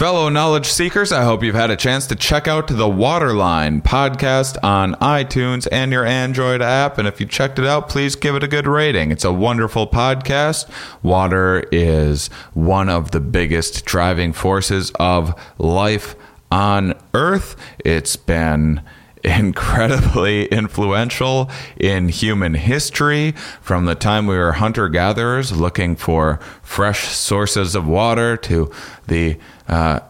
Fellow knowledge seekers, I hope you've had a chance to check out the Waterline podcast on iTunes and your Android app. And if you checked it out, please give it a good rating. It's a wonderful podcast. Water is one of the biggest driving forces of life on Earth. It's been incredibly influential in human history. From the time we were hunter gatherers looking for fresh sources of water to the uh,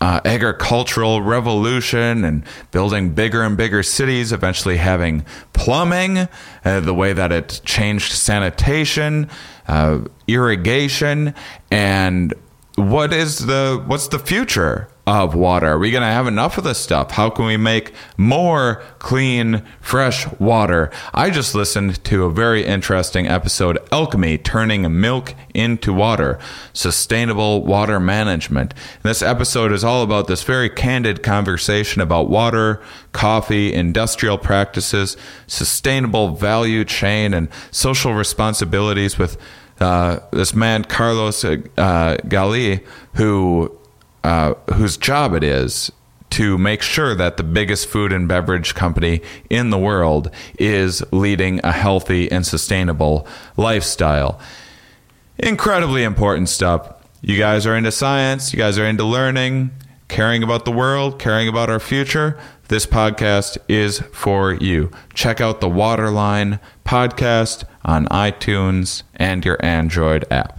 uh, agricultural revolution and building bigger and bigger cities, eventually having plumbing, uh, the way that it changed sanitation, uh, irrigation, and what is the what's the future of water? Are we going to have enough of this stuff? How can we make more clean, fresh water? I just listened to a very interesting episode, Alchemy Turning Milk into Water, Sustainable Water Management. This episode is all about this very candid conversation about water, coffee, industrial practices, sustainable value chain, and social responsibilities with uh, this man Carlos uh, Gali, who uh, whose job it is to make sure that the biggest food and beverage company in the world is leading a healthy and sustainable lifestyle. Incredibly important stuff. You guys are into science, you guys are into learning, caring about the world, caring about our future. This podcast is for you. Check out the Waterline podcast on iTunes and your Android app.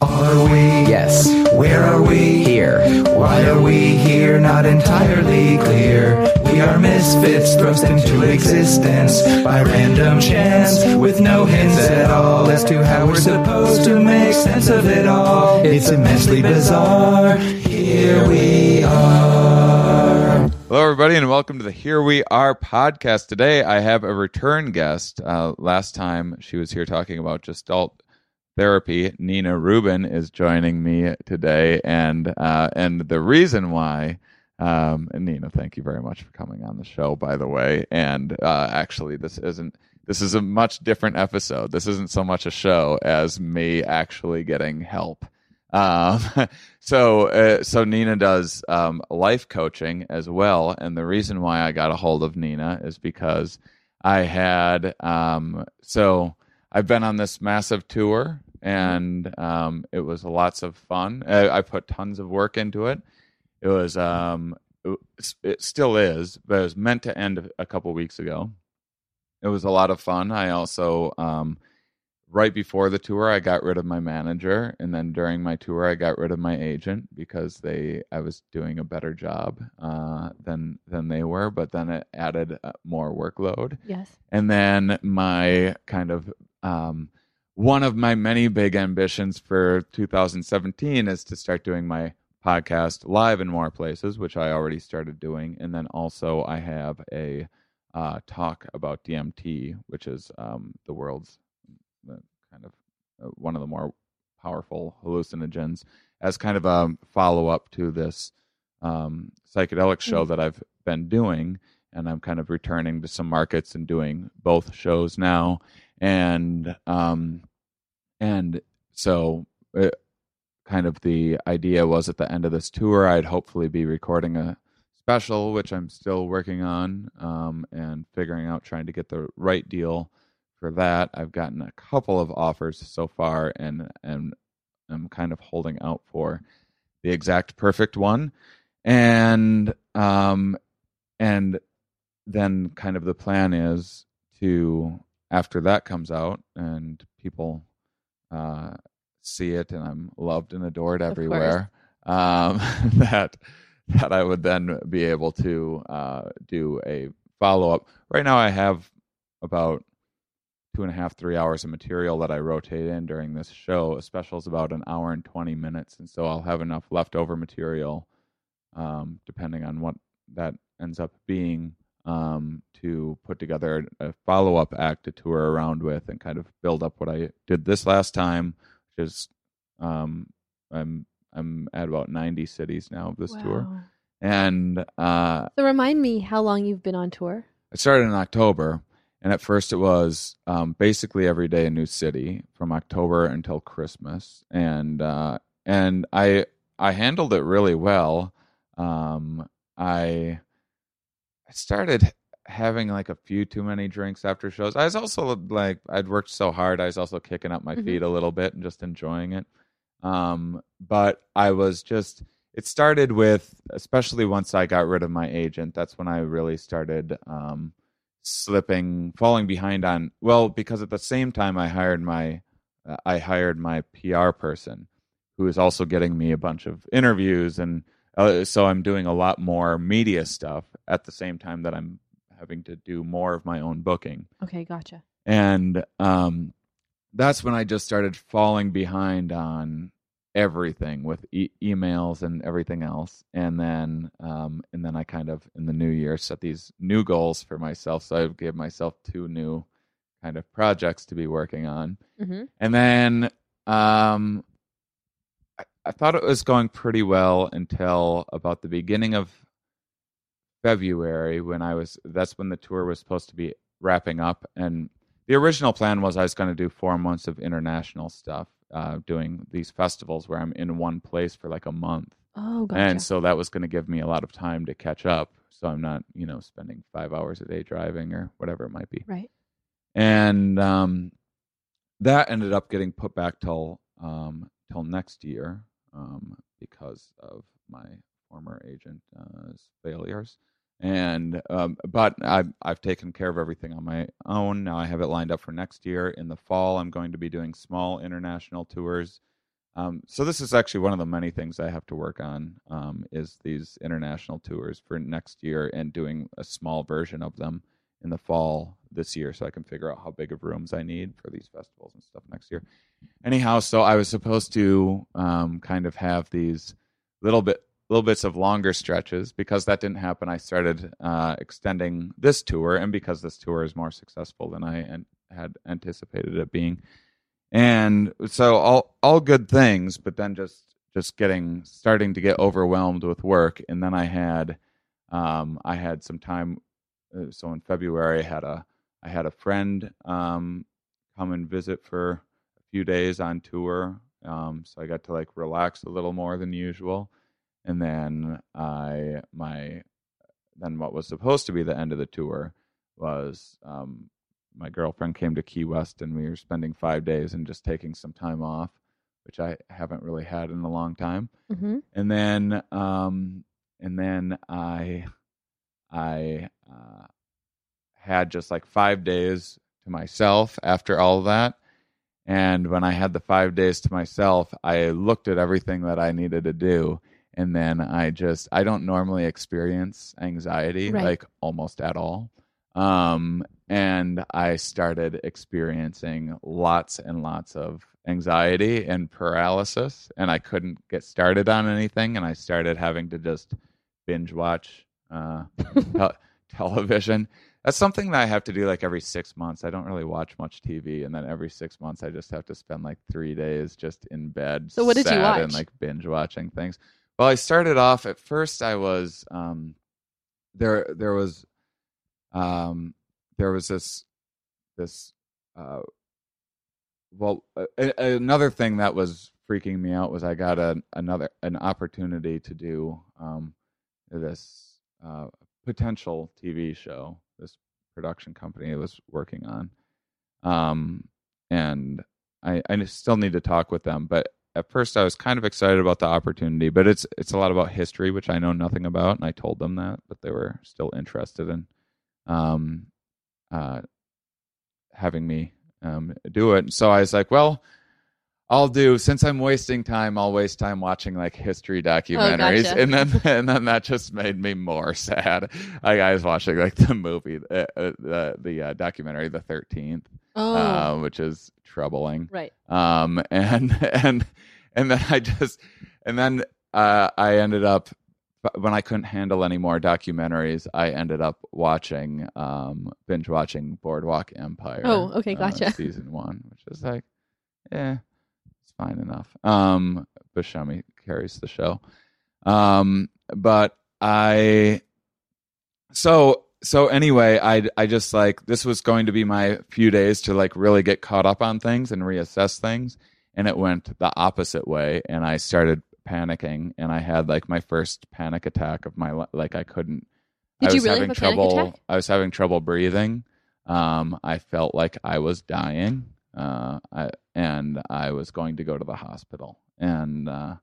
Are we? Yes. Where are we? Here. Why are we here? Not entirely clear. We are misfits thrust into existence by random chance with no hints at all as to how we're supposed to make sense of it all. It's immensely bizarre. Here we are. Hello, everybody, and welcome to the Here We Are podcast. Today, I have a return guest. Uh, last time she was here talking about Just Gestalt therapy. Nina Rubin is joining me today, and uh, and the reason why. Um, and Nina, thank you very much for coming on the show, by the way. And uh, actually, this isn't this is a much different episode. This isn't so much a show as me actually getting help. Um, so uh, so Nina does um, life coaching as well, and the reason why I got a hold of Nina is because I had um, so I've been on this massive tour and um, it was lots of fun. I, I, put tons of work into it. It was, um, it, it, still is, but it was meant to end a couple weeks ago. It was a lot of fun. I also, um, right before the tour, I got rid of my manager, and then during my tour, I got rid of my agent because they, I was doing a better job uh, than than they were. But then it added uh, more workload. Yes. And then my kind of um, one of my many big ambitions for 2017 is to start doing my podcast live in more places, which I already started doing. And then also, I have a uh, talk about DMT, which is um, the world's uh, kind of uh, one of the more powerful hallucinogens, as kind of a follow up to this um, psychedelic show mm-hmm. that I've been doing. And I'm kind of returning to some markets and doing both shows now and um, and so it, kind of the idea was at the end of this tour i'd hopefully be recording a special which i'm still working on um, and figuring out trying to get the right deal for that. I've gotten a couple of offers so far and and i'm kind of holding out for the exact perfect one. And um and then kind of the plan is to after that comes out and people uh, see it and I'm loved and adored everywhere. Um, that that I would then be able to uh, do a follow up. Right now, I have about two and a half, three hours of material that I rotate in during this show. A special is about an hour and 20 minutes. And so I'll have enough leftover material, um, depending on what that ends up being, um, to put together a follow up act to tour around with and kind of build up what I did this last time, which is um, I'm I'm at about 90 cities now of this wow. tour. And uh, so remind me how long you've been on tour. I started in October, and at first it was um, basically every day a new city from October until Christmas, and uh, and I I handled it really well. Um, I I started having like a few too many drinks after shows. I was also like I'd worked so hard. I was also kicking up my Mhm. feet a little bit and just enjoying it. Um, but I was just it started with especially once I got rid of my agent. That's when I really started um, slipping, falling behind on. Well, because at the same time I hired my uh, I hired my PR person, who is also getting me a bunch of interviews, and uh, so I'm doing a lot more media stuff at the same time that I'm having to do more of my own booking Okay, gotcha. and um, that's when I just started falling behind on everything with e- emails and everything else. And then, um, and then I kind of in the new year set these new goals for myself. So I gave myself two new kind of projects to be working on. hmm And then um, I, thought it was going pretty well until about the beginning of February when I was that's when the tour was supposed to be wrapping up and the original plan was I was going to do 4 months of international stuff uh, doing these festivals where I'm in one place for like a month Oh, gotcha. and so that was going to give me a lot of time to catch up so I'm not you know spending 5 hours a day driving or whatever it might be right. and um, that ended up getting put back till um, till next year um, because of my former agent's failures. And um, but I've I've taken care of everything on my own. Now I have it lined up for next year. In the fall, I'm going to be doing small international tours. Um, so this is actually one of the many things I have to work on um, is these international tours for next year and doing a small version of them in the fall this year so I can figure out how big of rooms I need for these festivals and stuff next year. Anyhow, so I was supposed to um, kind of have these little bit little bits of longer stretches because that didn't happen. I started uh, extending this tour, and because this tour is more successful than I an- had anticipated it being, and so all all good things, but then just just getting starting to get overwhelmed with work, and then I had um, I had some time so in February I had a I had a friend um, come and visit for a few days on tour. Um, so I got to like relax a little more than usual. And then I my then what was supposed to be the end of the tour was um, my girlfriend came to Key West and we were spending five days and just taking some time off, which I haven't really had in a long time hmm and then um and then i i uh had just like five days to myself after all of that and when i had the five days to myself i looked at everything that i needed to do and then i just i don't normally experience anxiety Right. like almost at all um and i started experiencing lots and lots of anxiety and paralysis and i couldn't get started on anything and i started having to just binge watch uh tel- television. That's something that i have to do like every six months. I don't really watch much tv and then every six months i just have to spend like three days just in bed So what did you sad and watch? like binge watching things. Well i started off at first i was um there there was um there was this this uh well another thing that was freaking me out was i got a, another an opportunity to do um this uh potential tv show this production company was working on um and i i still need to talk with them but at first i was kind of excited about the opportunity but it's it's a lot about history which i know nothing about and i told them that but they were still interested in um uh having me um, do it. So I was like, well, I'll do since I'm wasting time, I'll waste time watching like history documentaries, gotcha. and then and then that just made me more sad. Like I was watching like the movie, uh, uh, the the uh, documentary, The Thirteenth, Oh, uh, which is troubling right. um and and and then i just and then uh i ended up when i couldn't handle any more documentaries i ended up watching um binge watching boardwalk empire Oh, okay, gotcha. season one which is like yeah fine enough um Buscemi carries the show um but i so so anyway i i just like this was going to be my few days to like really get caught up on things and reassess things and it went the opposite way and i started panicking, and I had like my first panic attack of my li- like I couldn't. Did I you was really having have a panic trouble. I was having trouble breathing. Um, I felt like I was dying. Uh, I, and I was going to go to the hospital, and uh,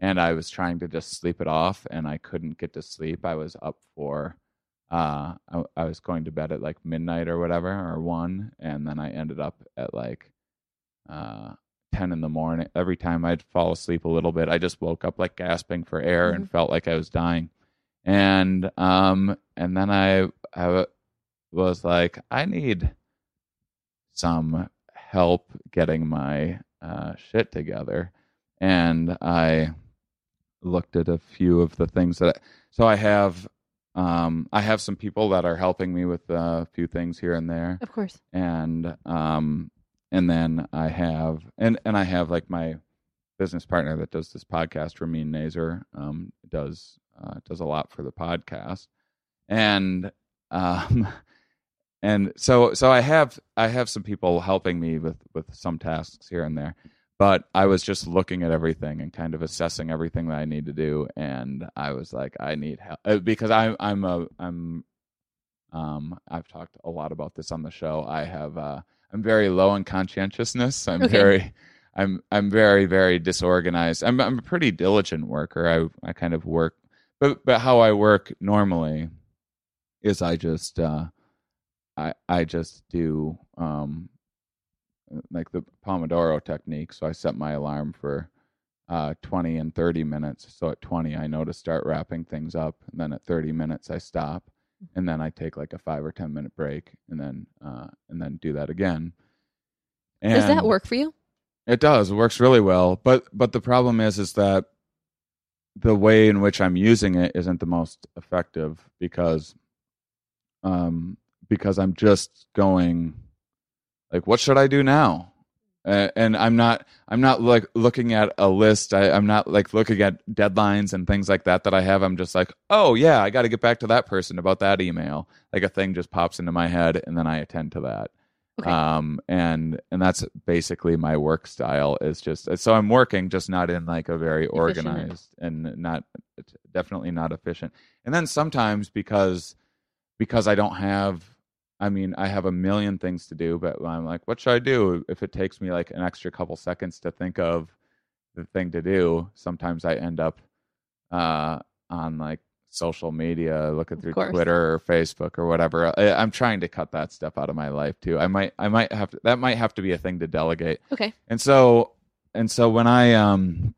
and I was trying to just sleep it off, and I couldn't get to sleep. I was up for. Uh, I, I was going to bed at like midnight or whatever or one, and then I ended up at like uh, 10 in the morning. Every time I'd fall asleep a little bit, I just woke up like gasping for air and felt like I was dying. And um and then I I was like I need some help getting my uh shit together. And I looked at a few of the things that I, so I have um I have some people that are helping me with a few things here and there Of course. and um and then I have and and I have like my business partner that does this podcast, Ramin Nazer, um, does uh, does a lot for the podcast, and um and so so I have I have some people helping me with with some tasks here and there, but I was just looking at everything and kind of assessing everything that I need to do, and I was like, I need help uh, because I'm I'm a I'm um I've talked a lot about this on the show. I have uh I'm very low in conscientiousness. I'm Okay. very I'm I'm very very disorganized. I'm I'm a pretty diligent worker. I I kind of work but but how I work normally is I just uh I I just do um like the Pomodoro technique. So I set my alarm for uh 20 and 30 minutes. So at 20 I know to start wrapping things up and then at 30 minutes I stop and then I take like a 5 or 10 minute break and then uh and then do that again. Does that work for you? it does. It works really well. But but the problem is is that the way in which I'm using it isn't the most effective because um because I'm just going like what should I do now? Uh, and I'm not I'm not like looking at a list. I, I'm not like looking at deadlines and things like that that I have. I'm just like, oh yeah, I got to get back to that person about that email. Like a thing just pops into my head, and then I attend to that Okay. um and and that's basically my work style is just so i'm working just not in like a very Efficient. organized and not definitely not efficient and then sometimes because because i don't have i mean i have a million things to do but i'm like what should i do if it takes me like an extra couple seconds to think of the thing to do? Sometimes i end up uh on like social media looking through twitter or facebook or whatever. I, i'm trying to cut that stuff out of my life too. I might i might have to that might have to be a thing to delegate. Okay. and so and so when i um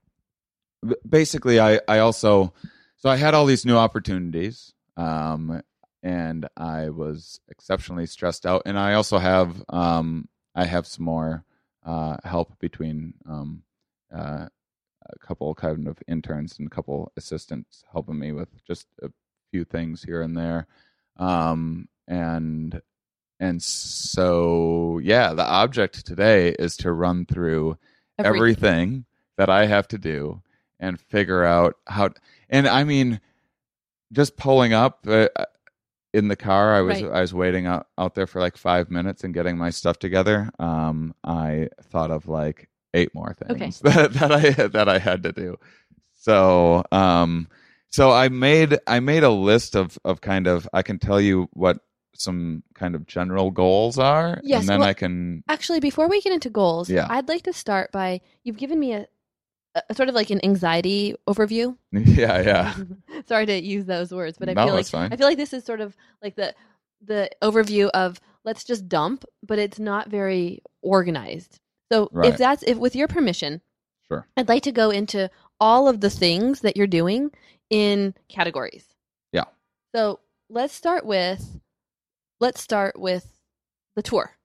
basically i i also so i had all these new opportunities um and i was exceptionally stressed out and i also have um i have some more uh help between um uh a couple kind of interns and a couple assistants helping me with just a few things here and there um and and so yeah the object today is to run through Everything. everything that I have to do and figure out how. And I mean, just pulling up uh, in the car, I was Right. I was waiting out, out there for like five minutes and getting my stuff together. Um, I thought of like eight more things that, that I that I had to do. So um, so I made I made a list of of kind of I can tell you what some kind of general goals are, Yes, and then well- I can Actually, before we get into goals, Yeah. I'd like to start by you've given me a, a sort of like an anxiety overview. yeah yeah Sorry to use those words, but I No, feel like fine. I feel like this is sort of like the the overview of let's just dump, but it's not very organized. So Right. if that's if with your permission, sure I'd like to go into all of the things that you're doing in categories. Yeah. So let's start with let's start with the tour.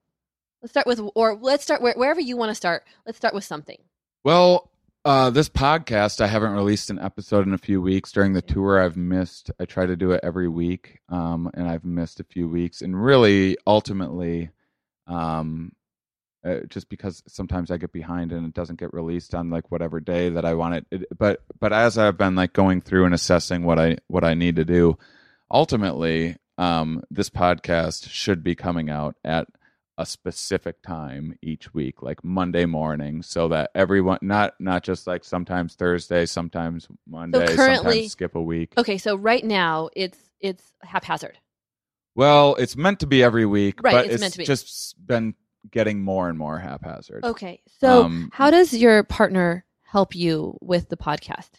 Let's start with or let's start where, wherever you want to start. Let's start with something. Well, uh, this podcast, I haven't released an episode in a few weeks. During the tour, I've missed. I try to do it every week, um, and I've missed a few weeks. And really, ultimately, um, uh, just because sometimes I get behind and it doesn't get released on like whatever day that I want it. it. But but as I've been like going through and assessing what I what I need to do, ultimately, um, this podcast should be coming out at a specific time each week, like Monday morning, so that everyone not not just like sometimes Thursday, sometimes Monday, so currently- sometimes skip a week. Okay, so right now it's it's haphazard. Well, it's meant to be every week, Right, but it's it's, meant to be. just been getting more and more haphazard. Okay, so Um, how does your partner help you with the podcast?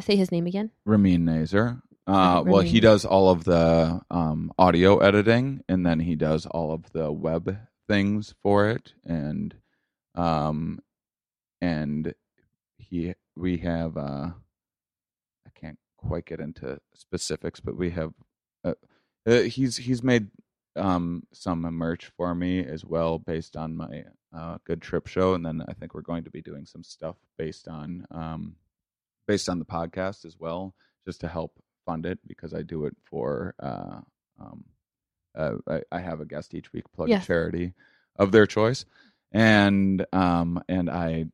Say his name again. Ramin Nazer. Uh, well, he does all of the um, audio editing, and then he does all of the web things for it, and um, and he we have uh, I can't quite get into specifics, but we have uh, uh, he's he's made um, some merch for me as well based on my uh, good trip show, and then I think we're going to be doing some stuff based on um, based on the podcast as well, just to help fund it because I do it for. Uh, um, uh, I, I have a guest each week plug Yes. a charity of their choice, and um, and I,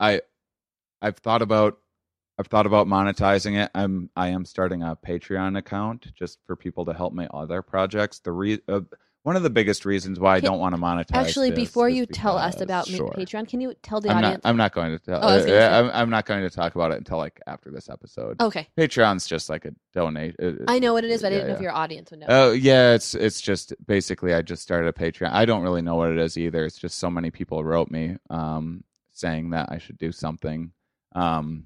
I, I've thought about. I've thought about monetizing it. I'm I am starting a Patreon account just for people to help my other projects. The re, uh, one of the biggest reasons why I don't want to monetize. Actually, this before is you tell us because- about sure. Patreon, can you tell the I'm audience? not. I'm not going to tell. Oh, I was uh, gonna say- I'm, I'm not going to talk about it until like after this episode. okay, Patreon's just like a donate. uh, I know what it is, but I didn't know if your audience would know. Oh yeah, it's it's just basically I just started a Patreon. I don't really know what it is either. It's just so many people wrote me um, saying that I should do something um,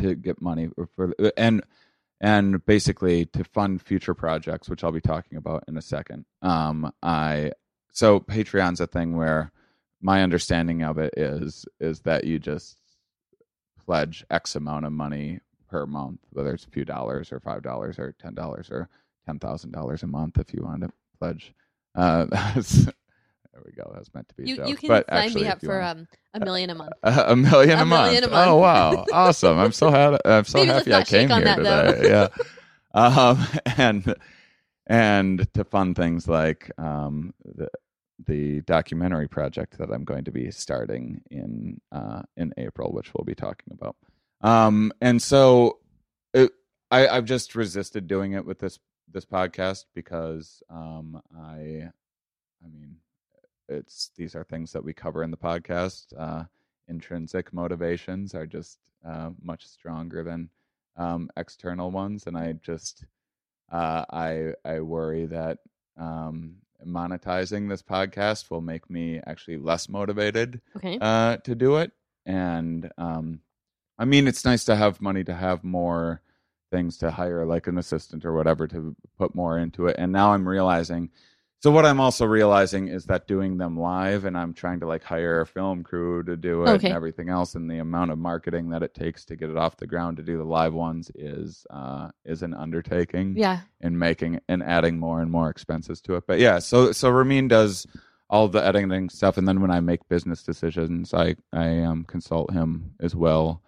to get money for and and basically to fund future projects, which I'll be talking about in a second. Um, I so Patreon's a thing where my understanding of it is is that you just pledge X amount of money per month, whether it's a few dollars or five dollars or ten dollars or ten thousand dollars a month if you want to pledge. Uh, there we go. That was meant to be a you you can but sign actually, me up for um a million a month. a, a million a, A month. million a month. Oh wow, awesome! I'm so happy. I'm so Maybe happy I came here that, today. yeah, um, and and to fund things like um, the the documentary project that I'm going to be starting in uh, in April, which we'll be talking about. Um, and so it, I, I've just resisted doing it with this this podcast because um, I, I mean, it's these are things that we cover in the podcast. Uh, intrinsic motivations are just uh, much stronger than um, external ones, and I just uh, I I worry that um, monetizing this podcast will make me actually less motivated Okay. uh, to do it. And um, I mean, it's nice to have money to have more things to hire, like an assistant or whatever, to put more into it. And now I'm realizing. So what I'm also realizing is that doing them live, and I'm trying to like hire a film crew to do it Okay. and everything else, and the amount of marketing that it takes to get it off the ground to do the live ones is uh, is an undertaking yeah. and making and adding more and more expenses to it. But yeah, so so Ramin does all the editing stuff, and then when I make business decisions, I I um, consult him as well,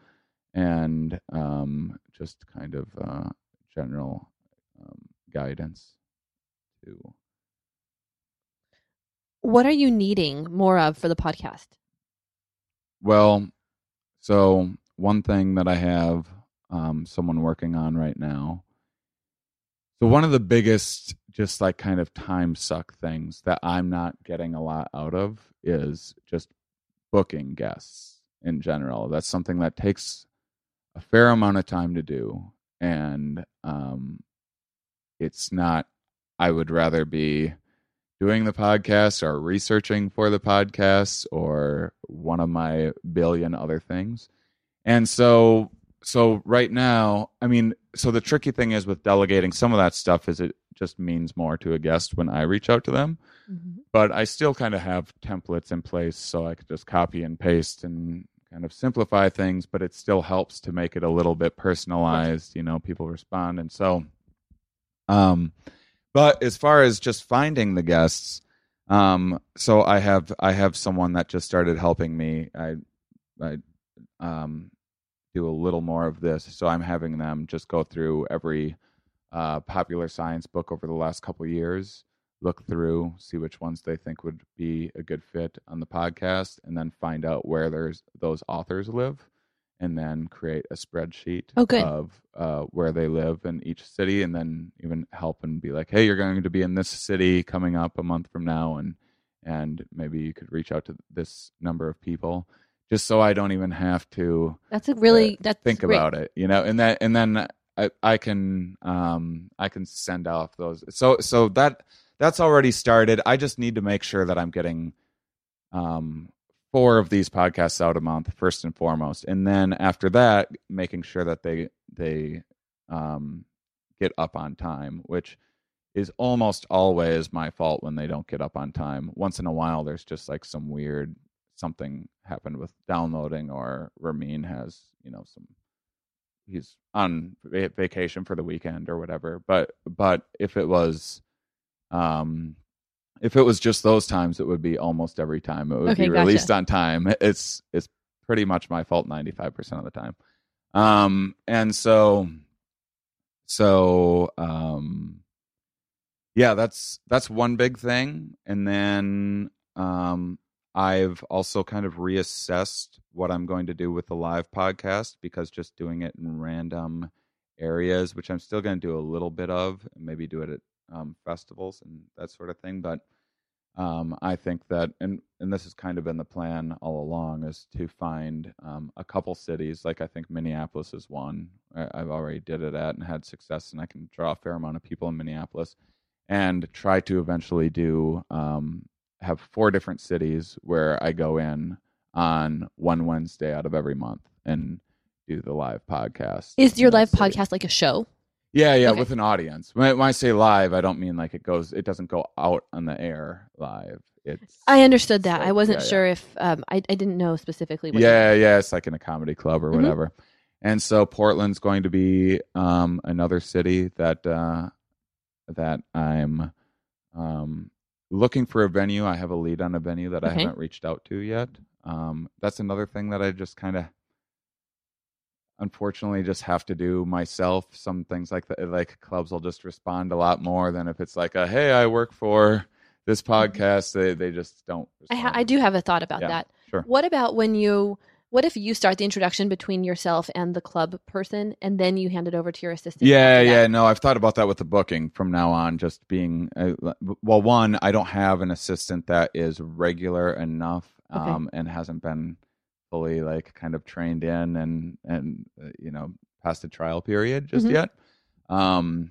and um, just kind of uh, general um, guidance to. What are you needing more of for the podcast? Well, so one thing that I have um, someone working on right now. So one of the biggest, just like kind of time suck things that I'm not getting a lot out of is just booking guests in general. That's something that takes a fair amount of time to do, and um, it's not. I would rather be doing the podcast or researching for the podcast or one of my billion other things. And so so right now, I mean, so the tricky thing is with delegating some of that stuff is it just means more to a guest when I reach out to them, but I still kind of have templates in place so I could just copy and paste and kind of simplify things, but it still helps to make it a little bit personalized, you know, people respond. And so um but as far as just finding the guests um so i have i have someone that just started helping me. I i um do a little more of this. So i'm having them just go through every uh popular science book over the last couple years look through see which ones they think would be a good fit on the podcast and then find out where there's those authors live and then create a spreadsheet Oh, of uh, where they live in each city, and then even help and be like, "Hey, you're going to be in this city coming up a month from now," and and maybe you could reach out to this number of people, just so I don't even have to That's a really that's think great. about it you know and that and then I, I can um i can send off those so so that that's already started i just need to make sure that i'm getting um four of these podcasts out a month first and foremost and then after that making sure that they they um get up on time which is almost always my fault when they don't get up on time once in a while there's just like some weird something happened with downloading or Ramin has, you know, some he's on vacation for the weekend or whatever. But but if it was um if it was just those times it would be almost every time it would Okay, be gotcha. released on time. It's it's pretty much my fault 95% of the time. Um and so so um yeah, that's that's one big thing and then um I've also kind of reassessed what I'm going to do with the live podcast because just doing it in random areas, which I'm still going to do a little bit of, and maybe do it at um, festivals and that sort of thing. But um, I think that, and and this has kind of been the plan all along, is to find um, a couple cities. Like I think Minneapolis is one. I, I've already did it at and had success, and I can draw a fair amount of people in Minneapolis, and try to eventually do um, have four different cities where I go in on one Wednesday out of every month and do the live podcast. Is your live city. podcast like a show? Yeah, yeah, Okay. with an audience. When, when I say live, I don't mean like it goes. It doesn't go out on the air live. It's I understood that. So, I wasn't yeah, yeah. sure if um, I I didn't know specifically. Yeah, yeah. It's like in a comedy club or Mhm. whatever. And so Portland's going to be um, another city that uh, that I'm um, looking for a venue. I have a lead on a venue that I haven't reached out to yet. Um, that's another thing that I just kind of unfortunately just have to do myself. Some things like that, like clubs will just respond a lot more than if it's like a hey, I work for this podcast. They they just don't. Mm-hmm. I, ha- I do have a thought about Yeah, that. Sure. What about when you? What if you start the introduction between yourself and the club person, and then you hand it over to your assistant? Yeah, yeah, no, I've thought about that with the booking from now on. Just being, uh, well, one, I don't have an assistant that is regular enough Okay. um, and hasn't been fully like kind of trained in and and uh, you know past the trial period just Mhm. yet. Um,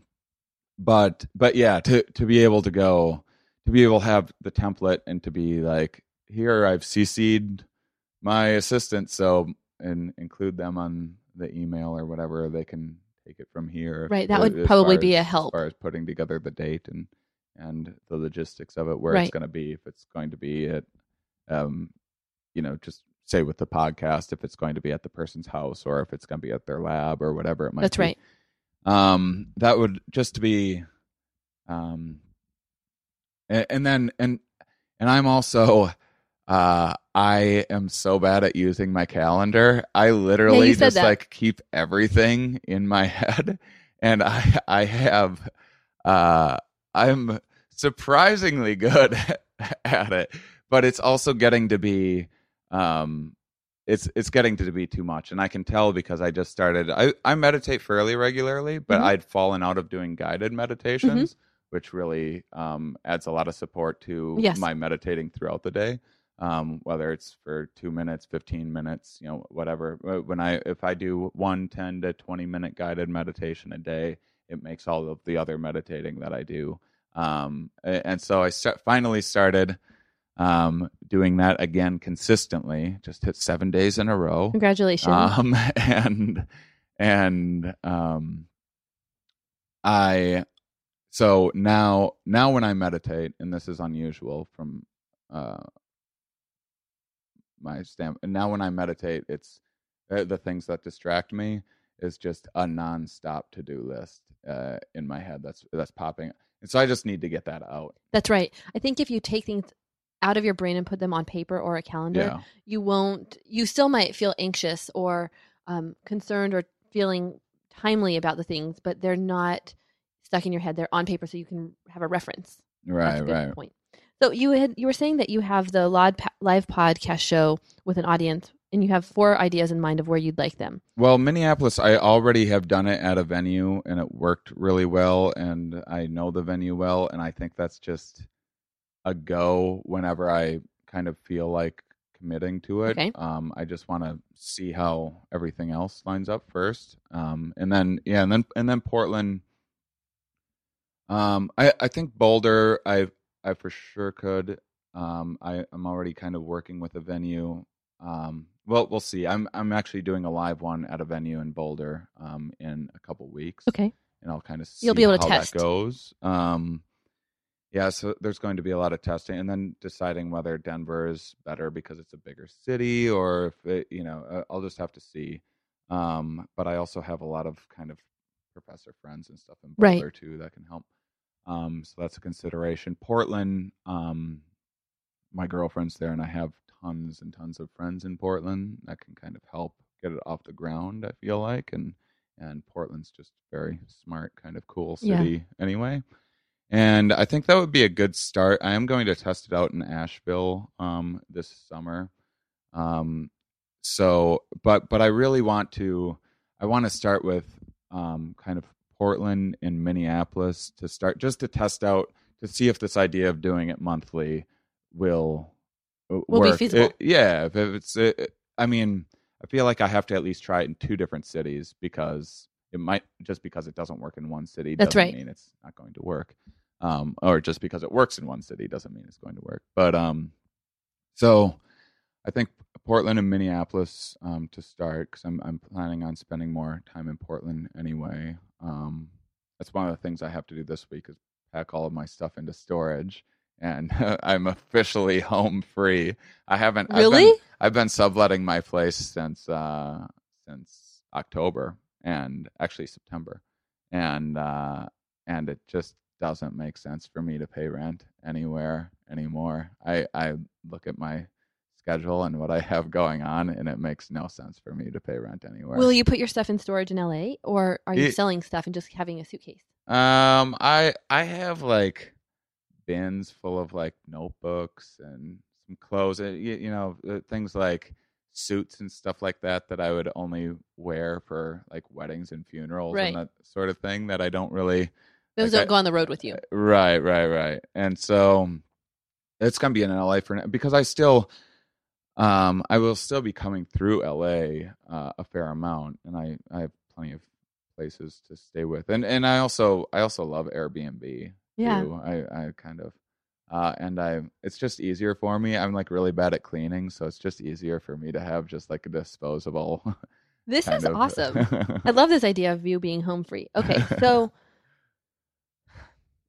but but yeah, to to be able to go, to be able to have the template and to be like, here I've CC'd my assistant, so and include them on the email or whatever they can take it from here. Right, that would probably be a help. as far as putting together the date and and the logistics of it, where Right. it's going to be, if it's going to be at, um, you know, just say with the podcast, if it's going to be at the person's house or if it's going to be at their lab or whatever it might. That's be. right. Um, that would just be, um, and, and then and and I'm also. Uh, I am so bad at using my calendar. I literally said just that. like keep everything in my head, and I I have uh I'm surprisingly good at it, but it's also getting to be um it's it's getting to be too much and I can tell because I just started I I meditate fairly regularly, but Mhm. I'd fallen out of doing guided meditations, which really um adds a lot of support to Yes. my meditating throughout the day. Um, whether it's for two minutes, 15 minutes, you know, whatever. Uh, When I, if I do one 10 to 20 minute guided meditation a day, it makes all of the other meditating that I do. Um, and so I start, finally started um, doing that again consistently, just hit seven days in a row. Congratulations. Um, and and um, I so now now when I meditate, and this is unusual from uh, my stamp. And now when I meditate, it's uh, the things that distract me is just a nonstop to do list uh, in my head that's that's popping. And so I just need to get that out. That's right. I think if you take things out of your brain and put them on paper or a calendar, Yeah. you won't. You still might feel anxious or um, concerned or feeling timely about the things, but they're not stuck in your head. They're on paper, so you can have a reference. Right, a right. point. So you had you were saying that you have the live podcast show with an audience, and you have four ideas in mind of where you'd like them. Well, Minneapolis, I already have done it at a venue and it worked really well. And I know the venue well. And I think that's just a go whenever I kind of feel like committing to it. Okay. Um, I just want to see how everything else lines up first, um, and then yeah, and then and then Portland. Um, I I think Boulder, I I for sure could. Um, I I'm already kind of working with a venue. Um, well, we'll see. I'm I'm actually doing a live one at a venue in Boulder um, in a couple weeks Okay. and I'll kind of see You'll be able to how test. that goes. Um, yeah, so there's going to be a lot of testing, and then deciding whether Denver is better because it's a bigger city, or if it, you know, uh, I'll just have to see. Um, but I also have a lot of kind of professor friends and stuff in Right. Boulder too that can help. Um, so that's a consideration. Portland, um, my girlfriend's there, and I have tons and tons of friends in Portland that can kind of help get it off the ground. I feel like, and and Portland's just very smart, kind of cool Yeah. city anyway. And I think that would be a good start. I am going to test it out in Asheville um, this summer. Um, so, but but I really want to. I want to start with um, kind of Portland and Minneapolis to start just to test out to see if this idea of doing it monthly will uh, Will be work. feasible. It- yeah, if it's. It, I mean, I feel like I have to at least try it in two different cities because it might just because it doesn't work in one city That's doesn't right. mean it's not going to work. Um, or just because it works in one city doesn't mean it's going to work. But um, so I think Portland and Minneapolis um, to start because I'm I'm planning on spending more time in Portland anyway. Um, that's one of the things I have to do this week is pack all of my stuff into storage, and I'm officially home free. I haven't I've been- Really? I've been subletting my place since uh since October and actually September. And uh and it just doesn't make sense for me to pay rent anywhere anymore. I I look at my schedule and what I have going on and it makes no sense for me to pay rent anywhere. Will you put your stuff in storage in LA, or are you It- selling stuff and just having a suitcase? Um, I I have like bins full of like notebooks and some clothes. uh, You, you know, uh, things like suits and stuff like that that I would only wear for like weddings and funerals Right. and that sort of thing that I don't really. Those Like don't I- go on the road with you. Right, right, right. And so it's gonna be in LA for now because I still. Um, I will still be coming through LA uh, a fair amount, and I, I have plenty of places to stay with, and and I also I also love Airbnb Yeah. too. I I kind of uh, and I it's just easier for me. I'm like really bad at cleaning, so it's just easier for me to have just like a disposable. This is of- awesome. I love this idea of you being home free. Okay, so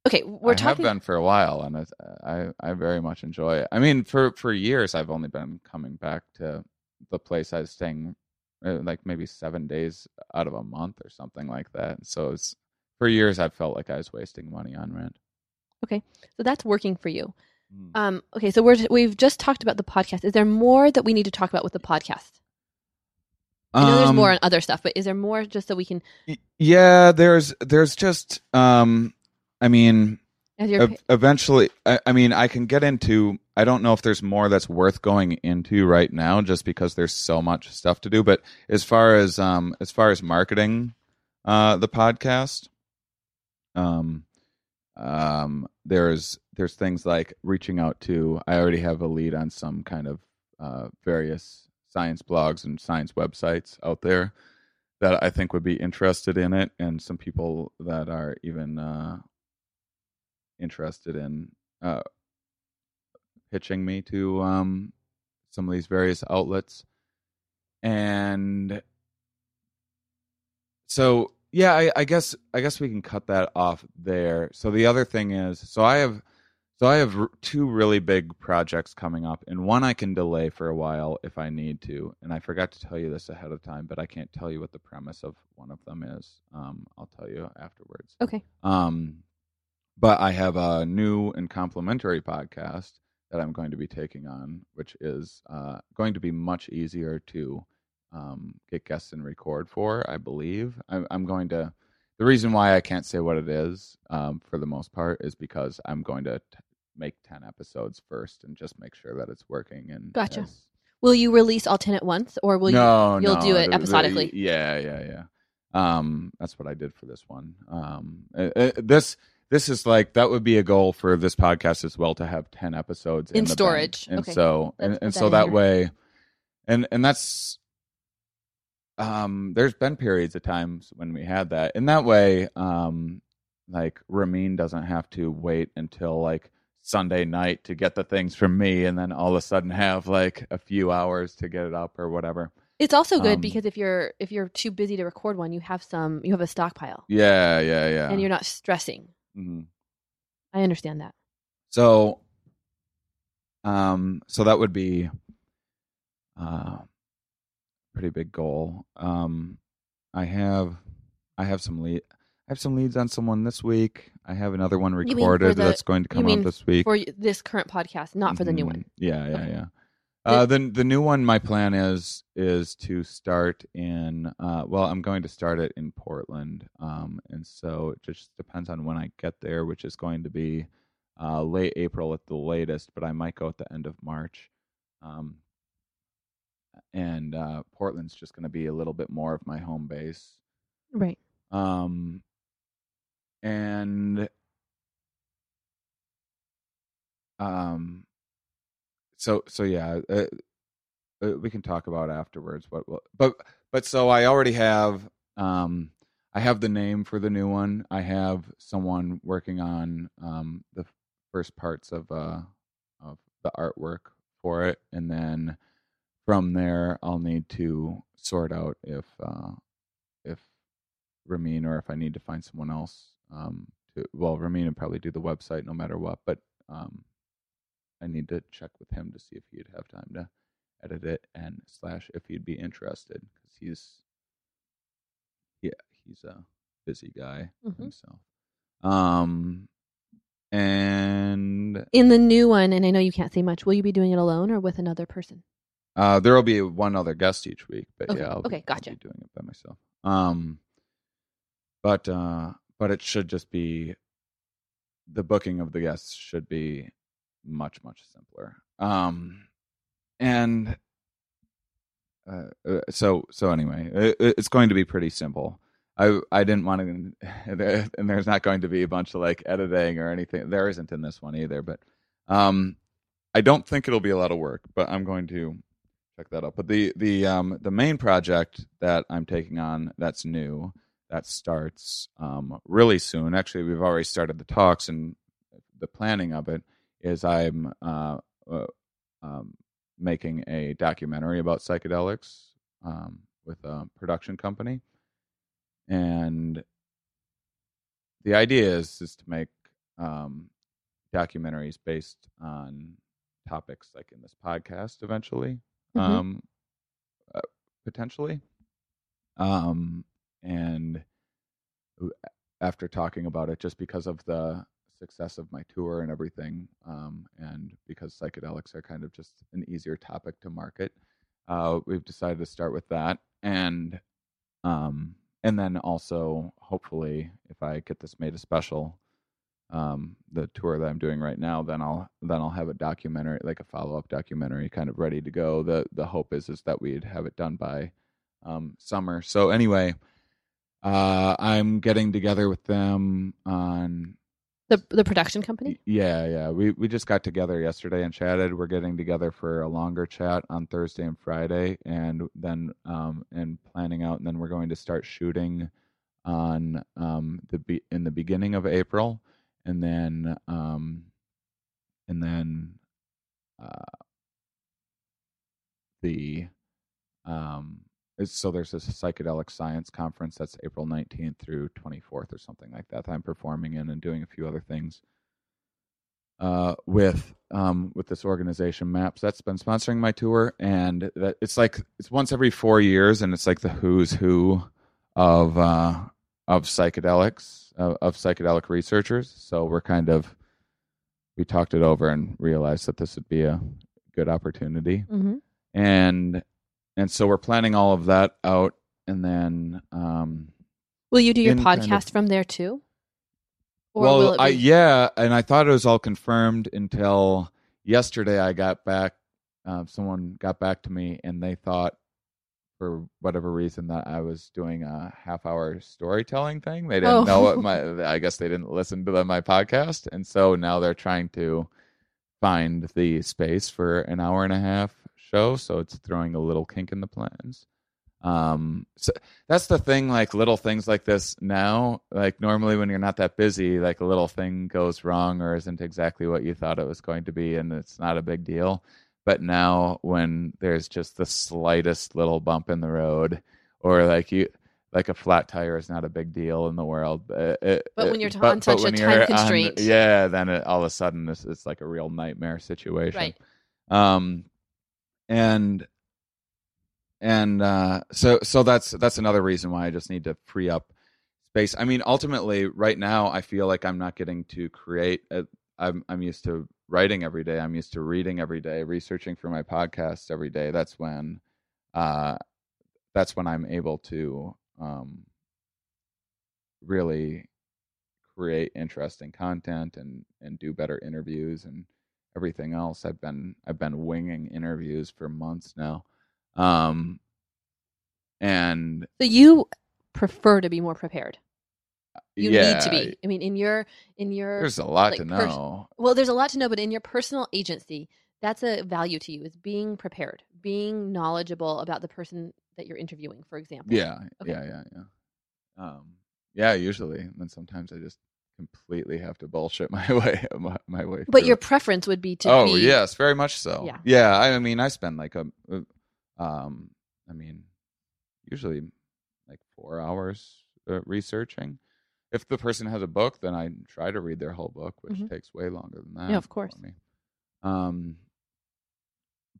okay, we're talking. I talking. have been for a while, and it's, I I very much enjoy it. I mean, for for years, I've only been coming back to the place I was staying, uh, like maybe seven days out of a month or something like that. So it's for years, I felt like I was wasting money on rent. Okay so that's working for you. Mm. Um, okay, so we're we've just talked about the podcast. Is there more that we need to talk about with the podcast? I know there's Um, more on other stuff, but is there more just so we can Yeah, there's there's just um, I mean, ev- eventually I, I mean i can get into i don't know if there's more that's worth going into right now just because there's so much stuff to do but as far as um as far as marketing uh the podcast um um there's there's things like reaching out to i already have a lead on some kind of uh various science blogs and science websites out there that i think would be interested in it and some people that are even uh interested in uh, pitching me to um, some of these various outlets. And so, yeah, I, I guess I guess we can cut that off there. So the other thing is, so I have so I have r- two really big projects coming up, and one I can delay for a while if I need to. And I forgot to tell you this ahead of time, but I can't tell you what the premise of one of them is. Um, I'll tell you afterwards. okay. Um, but I have a new and complimentary podcast that I'm going to be taking on, which is uh, going to be much easier to um, get guests and record for. I believe I'm, I'm going to. The reason why I can't say what it is, um, for the most part, is because I'm going to t- make ten episodes first and just make sure that it's working. And Gotcha. as- Will you release all ten at once, or will you? no, you'll no, do it the- the- episodically? yeah, yeah, yeah. Um, that's what I did for this one. Um, uh, uh, this this is like that would be a goal for this podcast as well to have 10 episodes in, In storage. and Okay. so Let's and, and that so that here. way and and that's um there's been periods of times when we had that and that way um like Ramin doesn't have to wait until like Sunday night to get the things from me and then all of a sudden have like a few hours to get it up or whatever. It's also good Um, because if you're if you're too busy to record one, you have some you have a stockpile Yeah, yeah, yeah. and you're not stressing. Mhm. I understand that. So, um, so that would be uh, pretty big goal. Um, I have, I have some lead, I have some leads on someone this week. I have another one recorded the- that's going to come out this week. For this current podcast, not for the new Mhm. one. Yeah, yeah, Okay. yeah. Uh, the the new one, my plan is is to start in. Uh, well, I'm going to start it in Portland, um, and so it just depends on when I get there, which is going to be uh, late April at the latest. But I might go at the end of March, um, and uh, Portland's just going to be a little bit more of my home base. Right. Um, and um, so so yeah, uh, uh, we can talk about afterwards. What, but but so I already have um, I have the name for the new one. I have someone working on um the first parts of uh of the artwork for it, and then from there I'll need to sort out if uh if Ramin or if I need to find someone else. Um, to well, Ramin would probably do the website no matter what, but um, I need to check with him to see if he'd have time to edit it and slash if he'd be interested because he's yeah he's a busy guy Mhm. himself. Um, and In the new one, and I know you can't say much. Will you be doing it alone or with another person? Uh, there will be one other guest each week, but Okay, yeah, I'll okay, be, I'll gotcha. be doing it by myself. Um, but uh, but it should just be the booking of the guests should be much much simpler. Um, and uh, uh, so so anyway, it, it's going to be pretty simple. I I didn't want to, and there's not going to be a bunch of like editing or anything. There isn't in this one either, but um, I don't think it'll be a lot of work. But I'm going to check that out. But the the um the main project that I'm taking on that's new that starts um really soon. Actually, we've already started the talks and the planning of it. Is I'm uh, uh um making a documentary about psychedelics um with a production company, and the idea is is to make um documentaries based on topics like in this podcast eventually Mhm. um uh, potentially um and after talking about it just because of the success of my tour and everything um and because psychedelics are kind of just an easier topic to market uh we've decided to start with that and um and then also hopefully if i get this made a special um the tour that i'm doing right now then i'll then i'll have a documentary like a follow-up documentary kind of ready to go. The the hope is is that we'd have it done by um summer. So anyway uh i'm getting together with them on The the production company. yeah, yeah. We we just got together yesterday and chatted. We're getting together for a longer chat on Thursday and Friday, and then um and planning out, and then we're going to start shooting on um the be in the beginning of April, and then um and then uh the um so there's this psychedelic science conference that's April 19th through 24th or something like that that I'm performing in and doing a few other things uh, with um, with this organization Maps that's been sponsoring my tour and that it's like it's once every four years and it's like the who's who of uh, of psychedelics of, of psychedelic researchers so we're kind of we talked it over and realized that this would be a good opportunity Mm-hmm. and and so we're planning all of that out and then um Will you do your In kind podcast of- from there too? Or well will it I, yeah and i thought it was all confirmed until yesterday i got back uh, someone got back to me and they thought for whatever reason that I was doing a half hour storytelling thing. They didn't Oh. know what my I guess they didn't listen to the, my podcast and so now they're trying to find the space for an hour and a half show so it's throwing a little kink in the plans. Um so that's the thing like little things like this now like normally when you're not that busy like a little thing goes wrong or isn't exactly what you thought it was going to be and it's not a big deal but now when there's just the slightest little bump in the road or like you like a flat tire is not a big deal in the world uh, it- But when you're t- on such a time you're on- constraint. yeah then it, all of a sudden this it's like a real nightmare situation Right. um and and uh so so that's that's another reason why i just need to free up space. I mean ultimately right now i feel like i'm not getting to create a, i'm i'm used to writing every day. I'm used to reading every day researching for my podcast every day. That's when uh that's when i'm able to um really create interesting content and and do better interviews and everything else i've been i've been winging interviews for months now um and So you prefer to be more prepared. You yeah need to be. I mean, in your in your there's a lot like, to pers- know well, there's a lot to know, but in your personal agency, that's a value to you is being prepared, being knowledgeable about the person that you're interviewing, for example. yeah Okay. yeah yeah yeah um yeah usually and then sometimes i just completely have to bullshit my way my, my way But through your preference would be to oh be yes very much so Yeah. yeah I, mean i spend like a uh, um i mean usually like four hours uh, researching if the person has a book then i try to read their whole book which Mhm. takes way longer than that Yeah, of course. me. um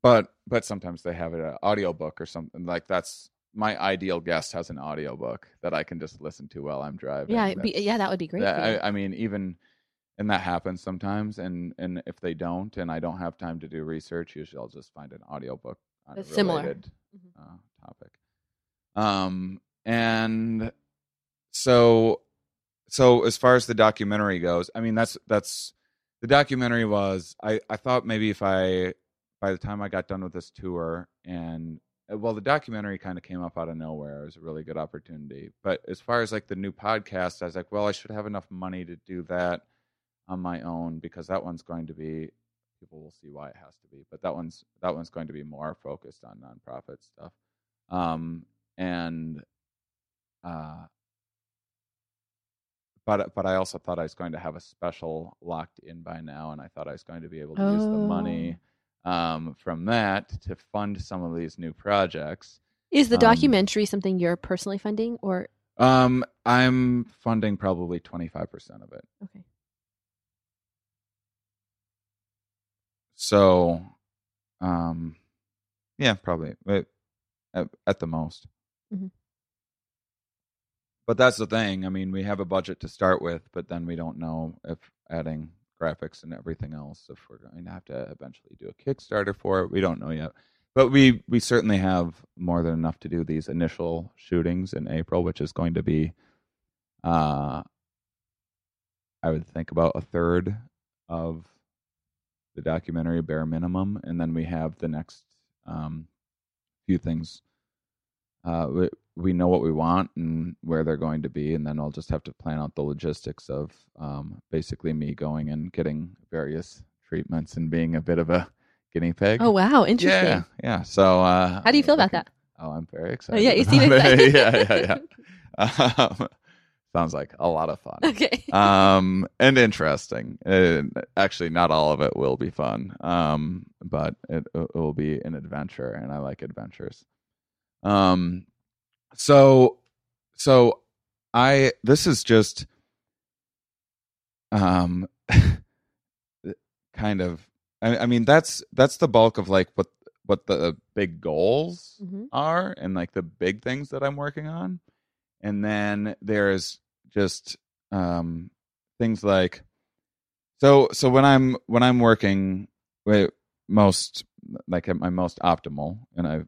but but sometimes they have an audiobook or something like that's my ideal guest has an audiobook that i can just listen to while i'm driving Yeah, be, yeah, that would be great. that- I, I mean, even and that happens sometimes. And and if they don't, and I don't have time to do research, usually I'll just find an audiobook on That's similar. related Mhm. uh, topic. Um, and so so as far as the documentary goes, I mean, that's that's the documentary was. I I thought maybe if I by the time I got done with this tour and well the documentary kind of came up out of nowhere. It was a really good opportunity. But as far as like the new podcast i was like well i should have enough money to do that on my own because that one's going to be people will see why it has to be but that one's that one's going to be more focused on nonprofit stuff. Um and uh but but I also thought I was going to have a special locked in by now, and I thought I was going to be able to use the money um, from that to fund some of these new projects. Is the um, documentary something you're personally funding, or Um, I'm funding probably 25% of it. okay? So, um, yeah, probably at, at, the most. Mhm. But that's the thing. I mean, we have a budget to start with, but then we don't know if adding graphics and everything else, if we're going to have to eventually do a Kickstarter for it, we don't know yet. But we we certainly have more than enough to do these initial shootings in April, which is going to be, uh, I would think about a third of the documentary bare minimum, and then we have the next um, few things. Uh, we, we know what we want and where they're going to be, and then I'll just have to plan out the logistics of um, basically me going and getting various treatments and being a bit of a guinea pig. Oh wow, interesting. yeah, yeah. So, uh, How do you feel about that? Oh, I'm very Oh, excited. yeah, you seem excited. yeah, yeah, yeah. Um, sounds like a lot of fun okay. um and interesting Uh, actually not all of it will be fun um but it, it will be an adventure and i like adventures um so so i this is just um kind of I, I mean that's that's the bulk of like what what the big goals Mhm. are and like the big things that I'm working on. And then there's just um things like so so when I'm when I'm working with most like at my most optimal and I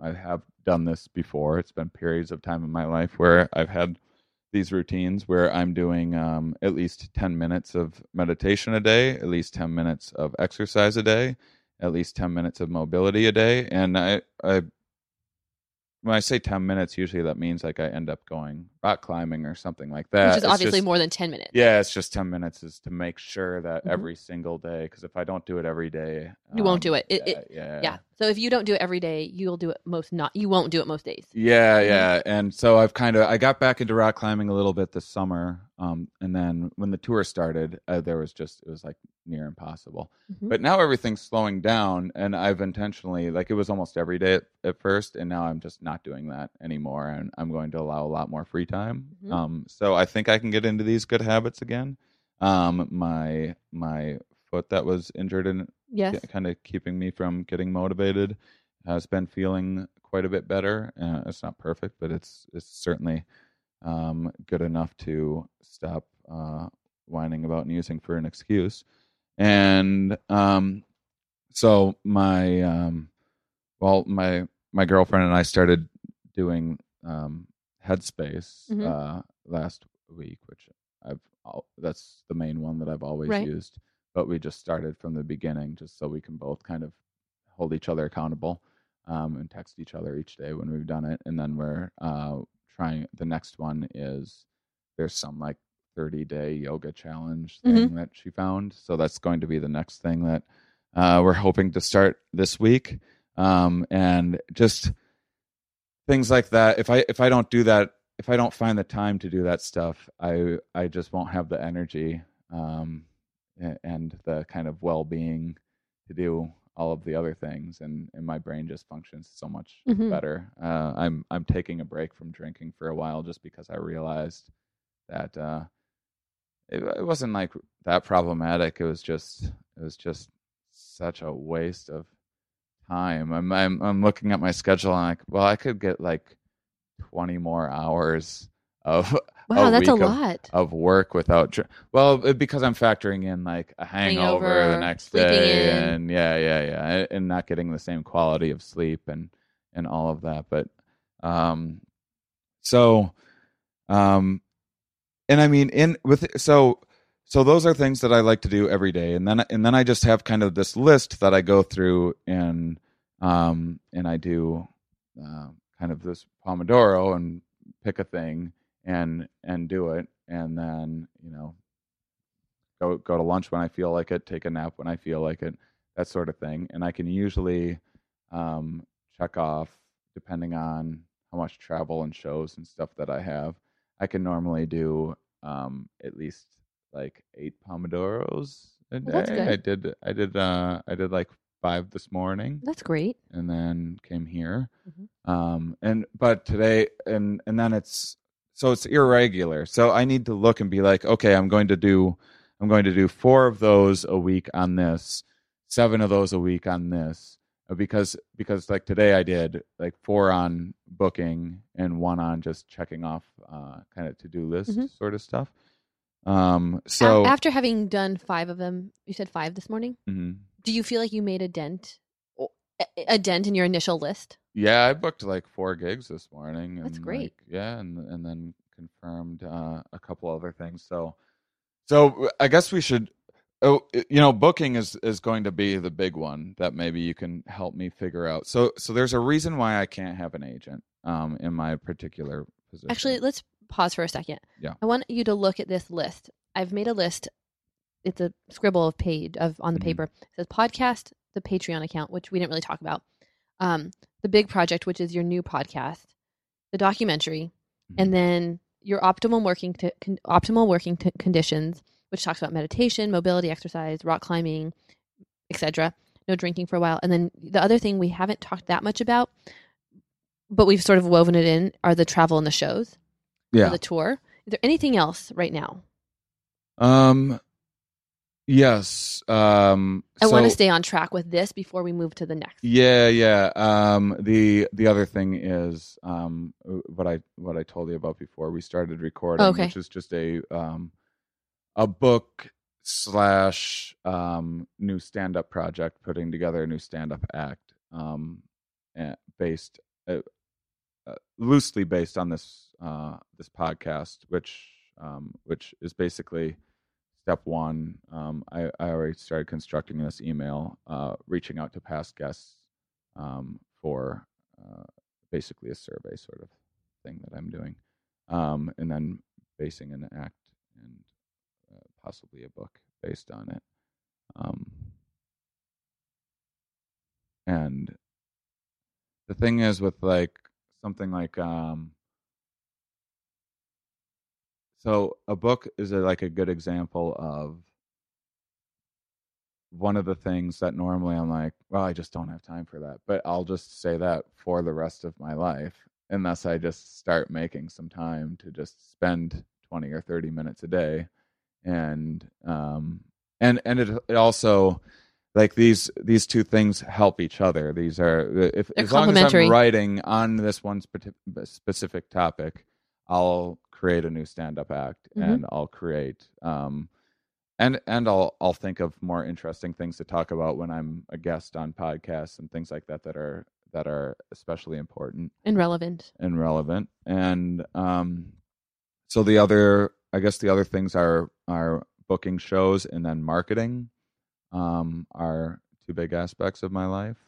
I have done this before. It's been periods of time in my life where I've had these routines where I'm doing um, at least 10 minutes of meditation a day, at least 10 minutes of exercise a day, at least 10 minutes of mobility a day. And I, I when I say ten minutes, usually that means like I end up going rock climbing or something like that. which is It's obviously just- more than 10 minutes. Yeah, it's just ten minutes is to make sure that Mhm. every single day. Because if I don't do it every day, You won't um, do it. It- yeah, it- yeah, Yeah. So if you don't do it every day, you'll do it most not. You won't do it most days. Yeah, Mhm. yeah. And so I've kind of I got back into rock climbing a little bit this summer. Um, and then when the tour started, uh, there was just it was like near impossible. Mhm. But now everything's slowing down, and I've intentionally like it was almost every day at, at first, and now I'm just not doing that anymore, and I'm going to allow a lot more free time. Mhm. Um, so I think I can get into these good habits again. Um, my my foot that was injured and Yes. kind of keeping me from getting motivated has been feeling quite a bit better. Uh, it's not perfect, but it's it's certainly um, good enough to stop uh, whining about and using for an excuse. And um, so my um, well, my my girlfriend and I started doing um, Headspace Mhm. uh, last week, which I've that's the main one that I've always Right. used. But we just started from the beginning, just so we can both kind of hold each other accountable um, and text each other each day when we've done it. And then we're uh, trying. The next one is there's some like 30 day yoga challenge thing that she found. So that's going to be the next thing that uh, we're hoping to start this week. Um, and just things like that. If I if I don't do that, if I don't find the time to do that stuff, I I just won't have the energy um, and the kind of well being to do all of the other things, and and my brain just functions so much Mhm. better. Uh, I'm I'm taking a break from drinking for a while just because I realized that uh, it, it wasn't like that problematic. It was just it was just such a waste of time. I'm I'm I'm looking at my schedule and like, well, I could get like 20 more hours of Wow, a that's a week of- lot. of work without dr- well because i'm factoring in like a hangover, the next day in. and yeah yeah yeah and- and not getting the same quality of sleep and and all of that but um so um and i mean in with so so those are things that i like to do every day and then and then i just have kind of this list that i go through and um and i do uh, kind of this pomodoro and pick a thing and and do it and then you know go go to lunch when i feel like it take a nap when i feel like it that sort of thing and i can usually um check off depending on how much travel and shows and stuff that i have i can normally do um at least like eight pomodoros a day Well, that's good. i did i did uh i did like five this morning That's great. and then came here Mhm. um and but today and and then it's so it's irregular so i need to look and be like okay i'm going to do i'm going to do four of those a week on this seven of those a week on this Uh, because because like today i did like four on booking and one on just checking off uh kind of to-do list Mhm. sort of stuff um so after having done five of them, you said five this morning. mhm. Do you feel like you made a dent, a dent in your initial list? Yeah, I booked like four gigs this morning. That's and, great. like, yeah, and and then confirmed uh, a couple other things. So, so I guess we should. Oh, you know, booking is is going to be the big one that maybe you can help me figure out. So, so there's a reason why I can't have an agent um, in my particular position. Actually, let's pause for a second. Yeah. I want you to look at this list. I've made a list. It's a scribble of page of on the Mhm. paper. It says podcast, the Patreon account, which we didn't really talk about. Um, the big project, which is your new podcast, the documentary, Mhm. and then your optimal working to, con, optimal working t- conditions, which talks about meditation, mobility, exercise, rock climbing, etc. No drinking for a while, and then the other thing we haven't talked that much about, but we've sort of woven it in, are the travel and the shows, yeah. the tour. Is there anything else right now? Um. Yes. Um. I want to stay on track with this before we move to the next. Yeah, yeah. Um, the the other thing is um, what I what I told you about before we started recording, Okay. which is just a um, a book slash um, new stand up project, putting together a new stand up act, um, eh, based uh, uh, loosely based on this uh, this podcast, which um, which is basically step one. Um, I, I already started constructing this email, uh, reaching out to past guests um, for uh, basically a survey sort of thing that I'm doing, um, and then basing an act and uh, possibly a book based on it. Um, and the thing is with like something like um so a book is a, like a good example of one of the things that normally I'm like, well, I just don't have time for that. But I'll just say that for the rest of my life unless I just start making some time to just spend 20 or 30 minutes a day. And um and and it, it also like these these two things help each other. These are if They're as long as I'm writing on this one specific topic, I'll create a new stand up act Mhm. and I'll create um and and I'll I'll think of more interesting things to talk about when I'm a guest on podcasts and things like that that are that are especially important and relevant. and relevant. And um, so the other, I guess, the other things are are booking shows and then marketing um, are two big aspects of my life.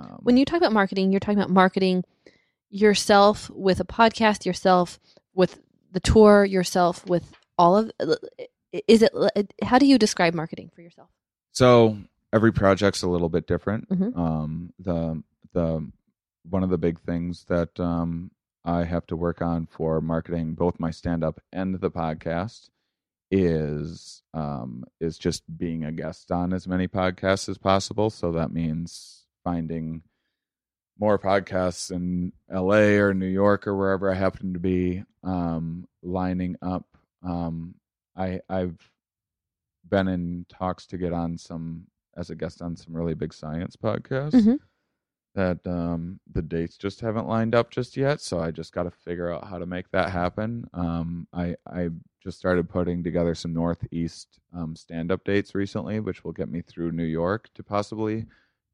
Um, When you talk about marketing, you're talking about marketing yourself with a podcast, yourself with the tour, yourself with all of. Is it? How do you describe marketing for yourself? So every project's a little bit different. Mhm. Um, the the one of the big things that um, I have to work on for marketing both my stand up and the podcast is um, is just being a guest on as many podcasts as possible. So that means finding more podcasts in LA or New York or wherever I happen to be um, lining up. Um, I I've been in talks to get on some as a guest on some really big science podcasts Mhm. that um, the dates just haven't lined up just yet. So I just got to figure out how to make that happen. Um, I I just started putting together some Northeast um, stand up dates recently, which will get me through New York to possibly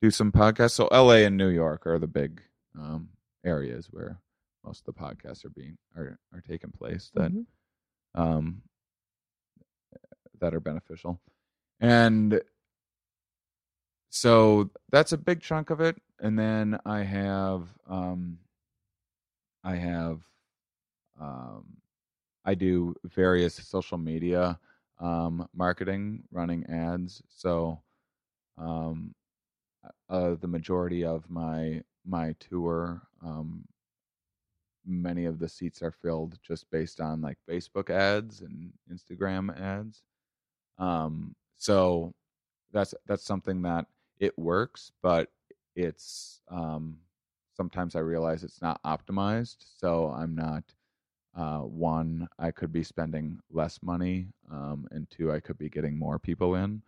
do some podcasts. So LA and New York are the big um, areas where most of the podcasts are being are are taking place that Mhm. um, that are beneficial. And so that's a big chunk of it. And then I have, um, I have, um, I do various social media um, marketing, running ads. So, um, uh, the majority of my my tour, um, many of the seats are filled just based on like Facebook ads and Instagram ads. Um, so that's that's something that it works, but it's um, sometimes I realize it's not optimized. So I'm not uh, one. I could be spending less money, um, and two, I could be getting more people in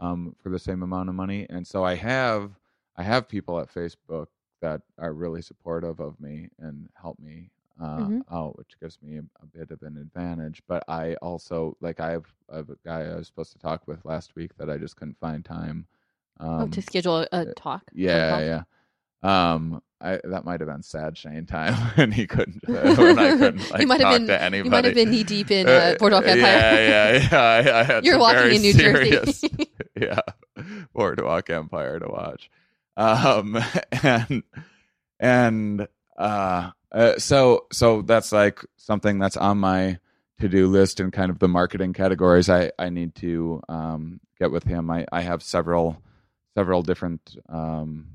um, for the same amount of money. And so I have I have people at Facebook that are really supportive of me and help me uh, Mhm. out, which gives me a, a bit of an advantage. But I also like I have, I have a guy I was supposed to talk with last week that I just couldn't find time. Um, oh, to schedule a, a talk. phone yeah, yeah. Um, I that might have been sad Shane time when he couldn't when I couldn't like you might have talk been. to anybody. You might have been knee deep in uh, Boardwalk Empire. Yeah, yeah, yeah. I, I had You're walking in New serious, Jersey. yeah, Boardwalk Empire to watch. Um, and and uh, uh, so so that's like something that's on my to do list and kind of the marketing categories. I I need to um get with him. I I have several several different um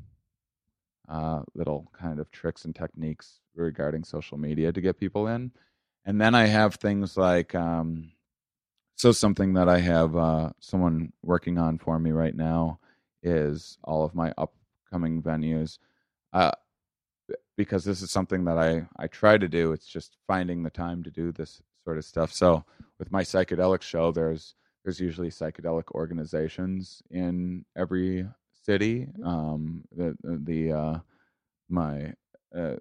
uh little kind of tricks and techniques regarding social media to get people in. And then I have things like um so something that I have uh someone working on for me right now is all of my upcoming venues. Uh because this is something that I I try to do. It's just finding the time to do this sort of stuff. So with my psychedelic show, there's there's usually psychedelic organizations in every city. Mhm. Um, the the uh, my uh,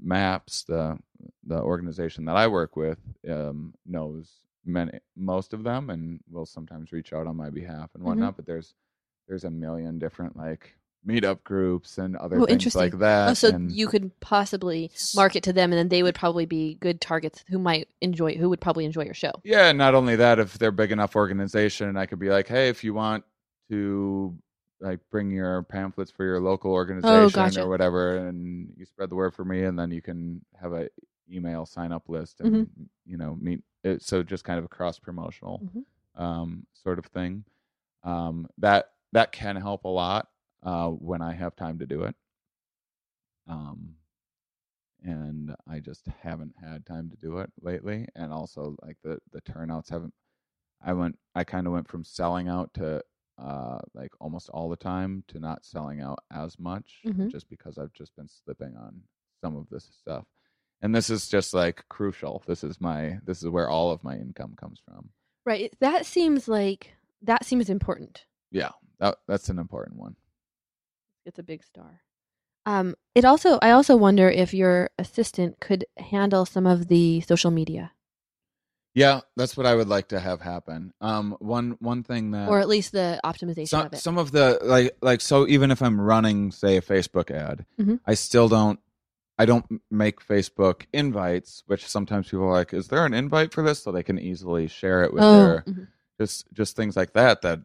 maps the the organization that I work with um, knows many most of them and will sometimes reach out on my behalf and mm-hmm. whatnot. But there's there's a million different like meetup groups and other Oh, things like that. Oh, so and you could possibly market to them, and then they would probably be good targets who might enjoy, who would probably enjoy your show. Yeah, not only that, if they're big enough organization, and I could be like, hey, if you want to like bring your pamphlets for your local oh, organization gotcha. or whatever, and you spread the word for me, and then you can have a email sign up list mm-hmm. and you know meet. It, so just kind of a cross promotional Mhm. um, sort of thing. Um, that that can help a lot uh, when I have time to do it. Um, and I just haven't had time to do it lately. And also, like the the turnouts haven't. I went. I kind of went from selling out to uh, like almost all the time to not selling out as much, Mhm. just because I've just been slipping on some of this stuff. And this is just like crucial. This is my. This is where all of my income comes from. Right. That seems like that seems important. Yeah, that that's an important one. It's a big star. Um, it also I also wonder if your assistant could handle some of the social media, Yeah, that's what I would like to have happen. Um, one one thing that or at least the optimization some of it. some of the like like so even if I'm running say a Facebook ad, Mhm. I still don't I don't make Facebook invites, which sometimes people are like, is there an invite for this so they can easily share it with oh, their mhm. just just things like that that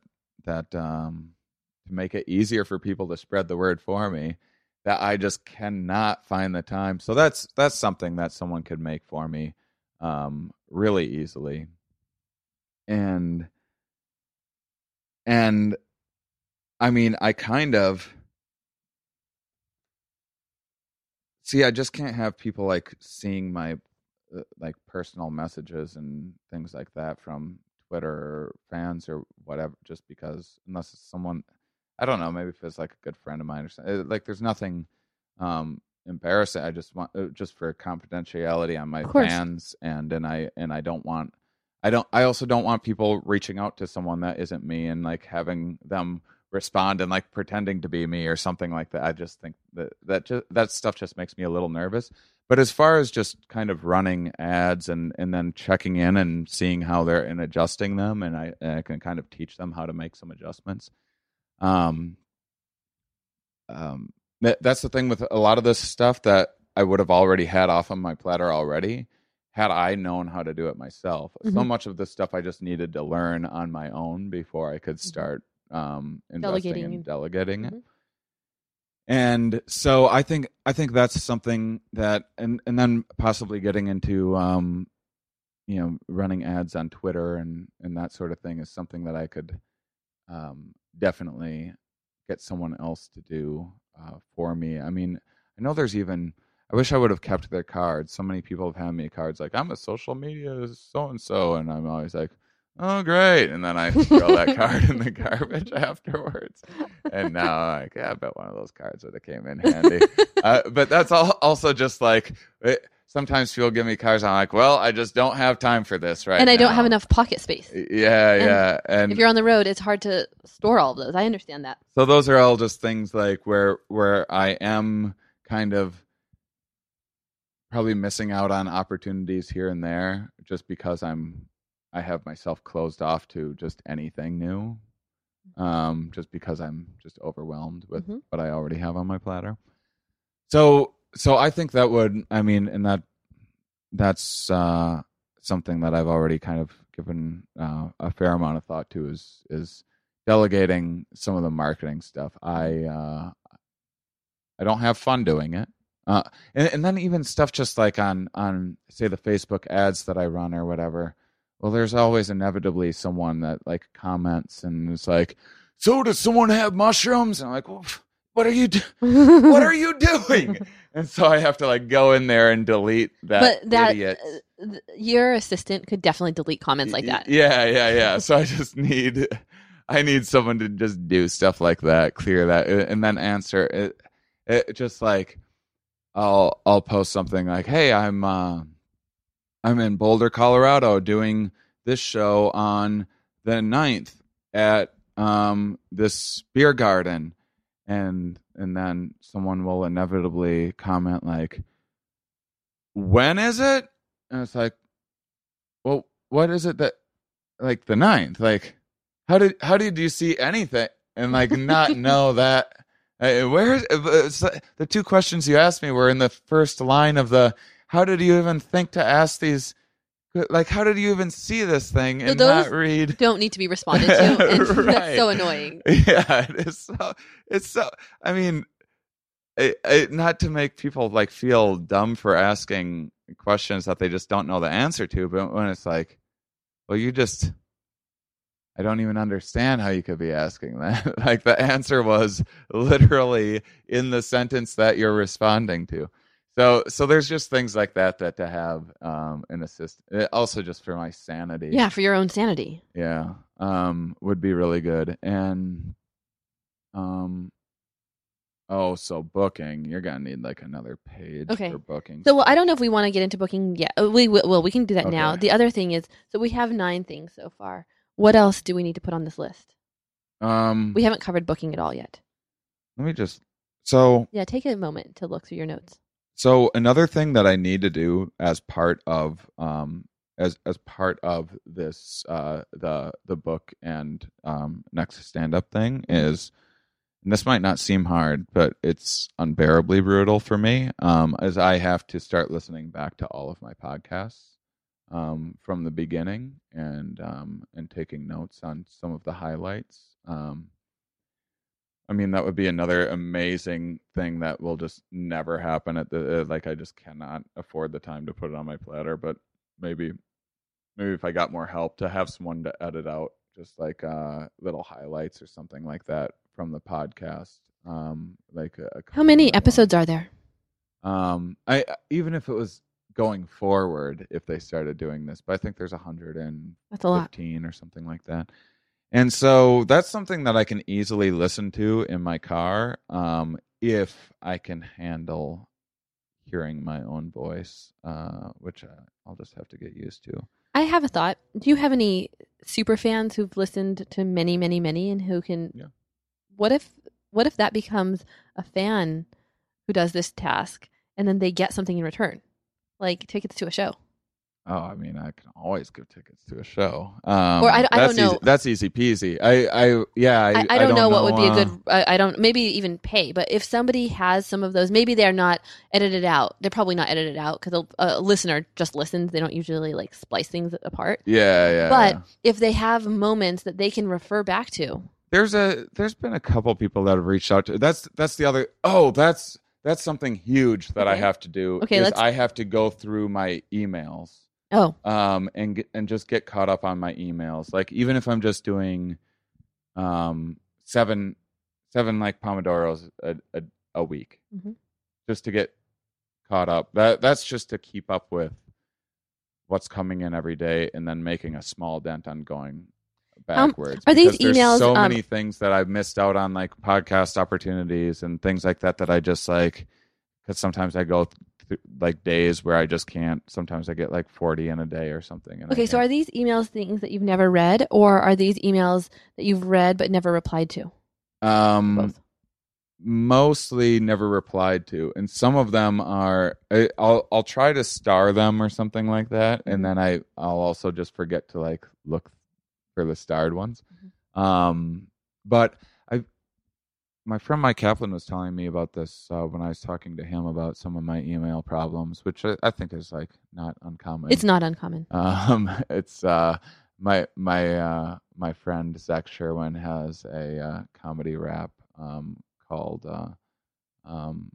that um to make it easier for people to spread the word for me that I just cannot find the time. So that's that's something that someone could make for me um really easily. And and I mean, I kind of see I just can't have people like seeing my uh, like personal messages and things like that from Twitter or fans or whatever, just because unless it's someone I don't know, maybe if it's like a good friend of mine or something. uh, Like, there's nothing um embarrassing. I just want uh, just for confidentiality on my fans, and and I and I don't want. I don't. I also don't want people reaching out to someone that isn't me and like having them respond and like pretending to be me or something like that. I just think that that just, that stuff just makes me a little nervous. But as far as just kind of running ads and and then checking in and seeing how they're and adjusting them, and I, and I can kind of teach them how to make some adjustments. Um, um, that, that's the thing with a lot of this stuff that I would have already had off on my platter already had I known how to do it myself. So Mhm. much of this stuff I just needed to learn on my own before I could start um, investing Delegating. and delegating it. Mhm. And so I think I think that's something that and and then possibly getting into um, you know running ads on Twitter and and that sort of thing is something that I could um, definitely get someone else to do uh, for me. I mean, I know there's even. I wish I would have kept their cards. So many people have handed me cards like I'm a social media so and so, and I'm always like, oh great, and then I throw that card in the garbage afterwards. And now, I'm like, yeah, I bet one of those cards would have came in handy. uh, but that's all, also just like it, sometimes people give me cards. I'm like, well, I just don't have time for this right and I don't have enough pocket space. Yeah, And yeah, and if you're on the road, it's hard to store all of those. I understand that. so those are all just things like where where I am kind of probably missing out on opportunities here and there just because I'm I have myself closed off to just anything new. Um just because I'm just overwhelmed with Mhm. what I already have on my platter. So so I think that would I mean and that that's uh something that I've already kind of given uh, a fair amount of thought to is is delegating some of the marketing stuff. I uh, I don't have fun doing it. Uh, and, and then even stuff just like on on say the Facebook ads that I run or whatever. Well, there's always inevitably someone that like comments and is like, "So does someone have mushrooms?" And I'm like, well, "What are you do- What are you doing?" and so I have to like go in there and delete that. but that idiot. uh, th- your assistant could definitely delete comments like that. Yeah, yeah, yeah. So I just need I need someone to just do stuff like that, clear that, uh, and then answer it. It just like I'll I'll post something like, "Hey, I'm uh, I'm in Boulder, Colorado, doing this show on the 9th at um this beer garden," and and then someone will inevitably comment like, "When is it?" And it's like, well, what is it that like the ninth? Like, how did how did you see anything and like not know that? Uh, where is the two questions you asked me were in the first line of the. How did you even think to ask these like how did you even see this thing So and those- not read Don't need to be responded to. And Right. That's so annoying. yeah it is so it's so i mean it, it, not to make people like feel dumb for asking questions that they just don't know the answer to but when it's like well you just i don't even understand how you could be asking that like the answer was literally in the sentence that you're responding to so so there's just things like that that to have um an assist uh, also just for my sanity Yeah, for your own sanity. yeah um would be really good and um oh so booking you're gonna need like another page Okay. for booking So well, I don't know if we want to get into booking yet. Uh, We will. Well, we can do that now. The other thing is, so we have nine things so far. What else do we need to put on this list? um We haven't covered booking at all yet. let me just so Yeah, take a moment to look through your notes. So another thing that i need to do as part of um as as part of this uh the the book and um next stand up thing is and this might not seem hard but it's unbearably brutal for me um as i have to start listening back to all of my podcasts um from the beginning and um and taking notes on some of the highlights um I mean, that would be another amazing thing that will just never happen at the uh, like. I just cannot afford the time to put it on my platter, but maybe, maybe if I got more help to have someone to edit out just like uh little highlights or something like that from the podcast. Um, like a, a How many episodes are there? Um, I even if it was going forward, if they started doing this, but I think there's a hundred and That's a lot. 15 or something like that. And so that's something that I can easily listen to in my car um, if I can handle hearing my own voice, uh, which uh, I'll just have to get used to. I have a thought. Do you have any super fans who've listened to many, many, many, and who can? Yeah. What if what if that becomes a fan who does this task, and then they get something in return, like tickets to a show? Oh, I mean, I can always give tickets to a show. Um, Or I don't- I don't that's know. Easy, that's easy peasy. I, I, yeah, I, I, I, don't, know, what would be a uh, good. I, I don't maybe even pay, but if somebody has some of those, maybe they're not edited out. They're probably not edited out because a, a listener just listens. They don't usually like splice things apart. Yeah, yeah. But yeah. if they have moments that they can refer back to, there's a there's been a couple people that have reached out to that's that's the other oh that's that's something huge that I have to do. Okay, I have to go through my emails oh, um and get, and just get caught up on my emails. Like even if I'm just doing um seven seven like pomodoros a a, a week, Mhm. just to get caught up. That that's just to keep up with what's coming in every day, and then making a small dent on going backwards. are these emails, So um, many things that I've missed out on, like podcast opportunities and things like that. That I just like because sometimes I go th- like days where I just can't. Sometimes I get like forty in a day or something. And okay. So are these emails things that you've never read, or are these emails that you've read but never replied to? um Both. mostly never replied to and some of them are I, i'll i'll try to star them or something like that Mm-hmm. and then i i'll also just forget to like look for the starred ones Mm-hmm. um but my friend mike kaplan was telling me about this uh, when i was talking to him about some of my email problems which i, I think is like not uncommon It's not uncommon. um, it's uh, my my uh, my friend Zach Sherwin has a uh, comedy rap um, called uh, um,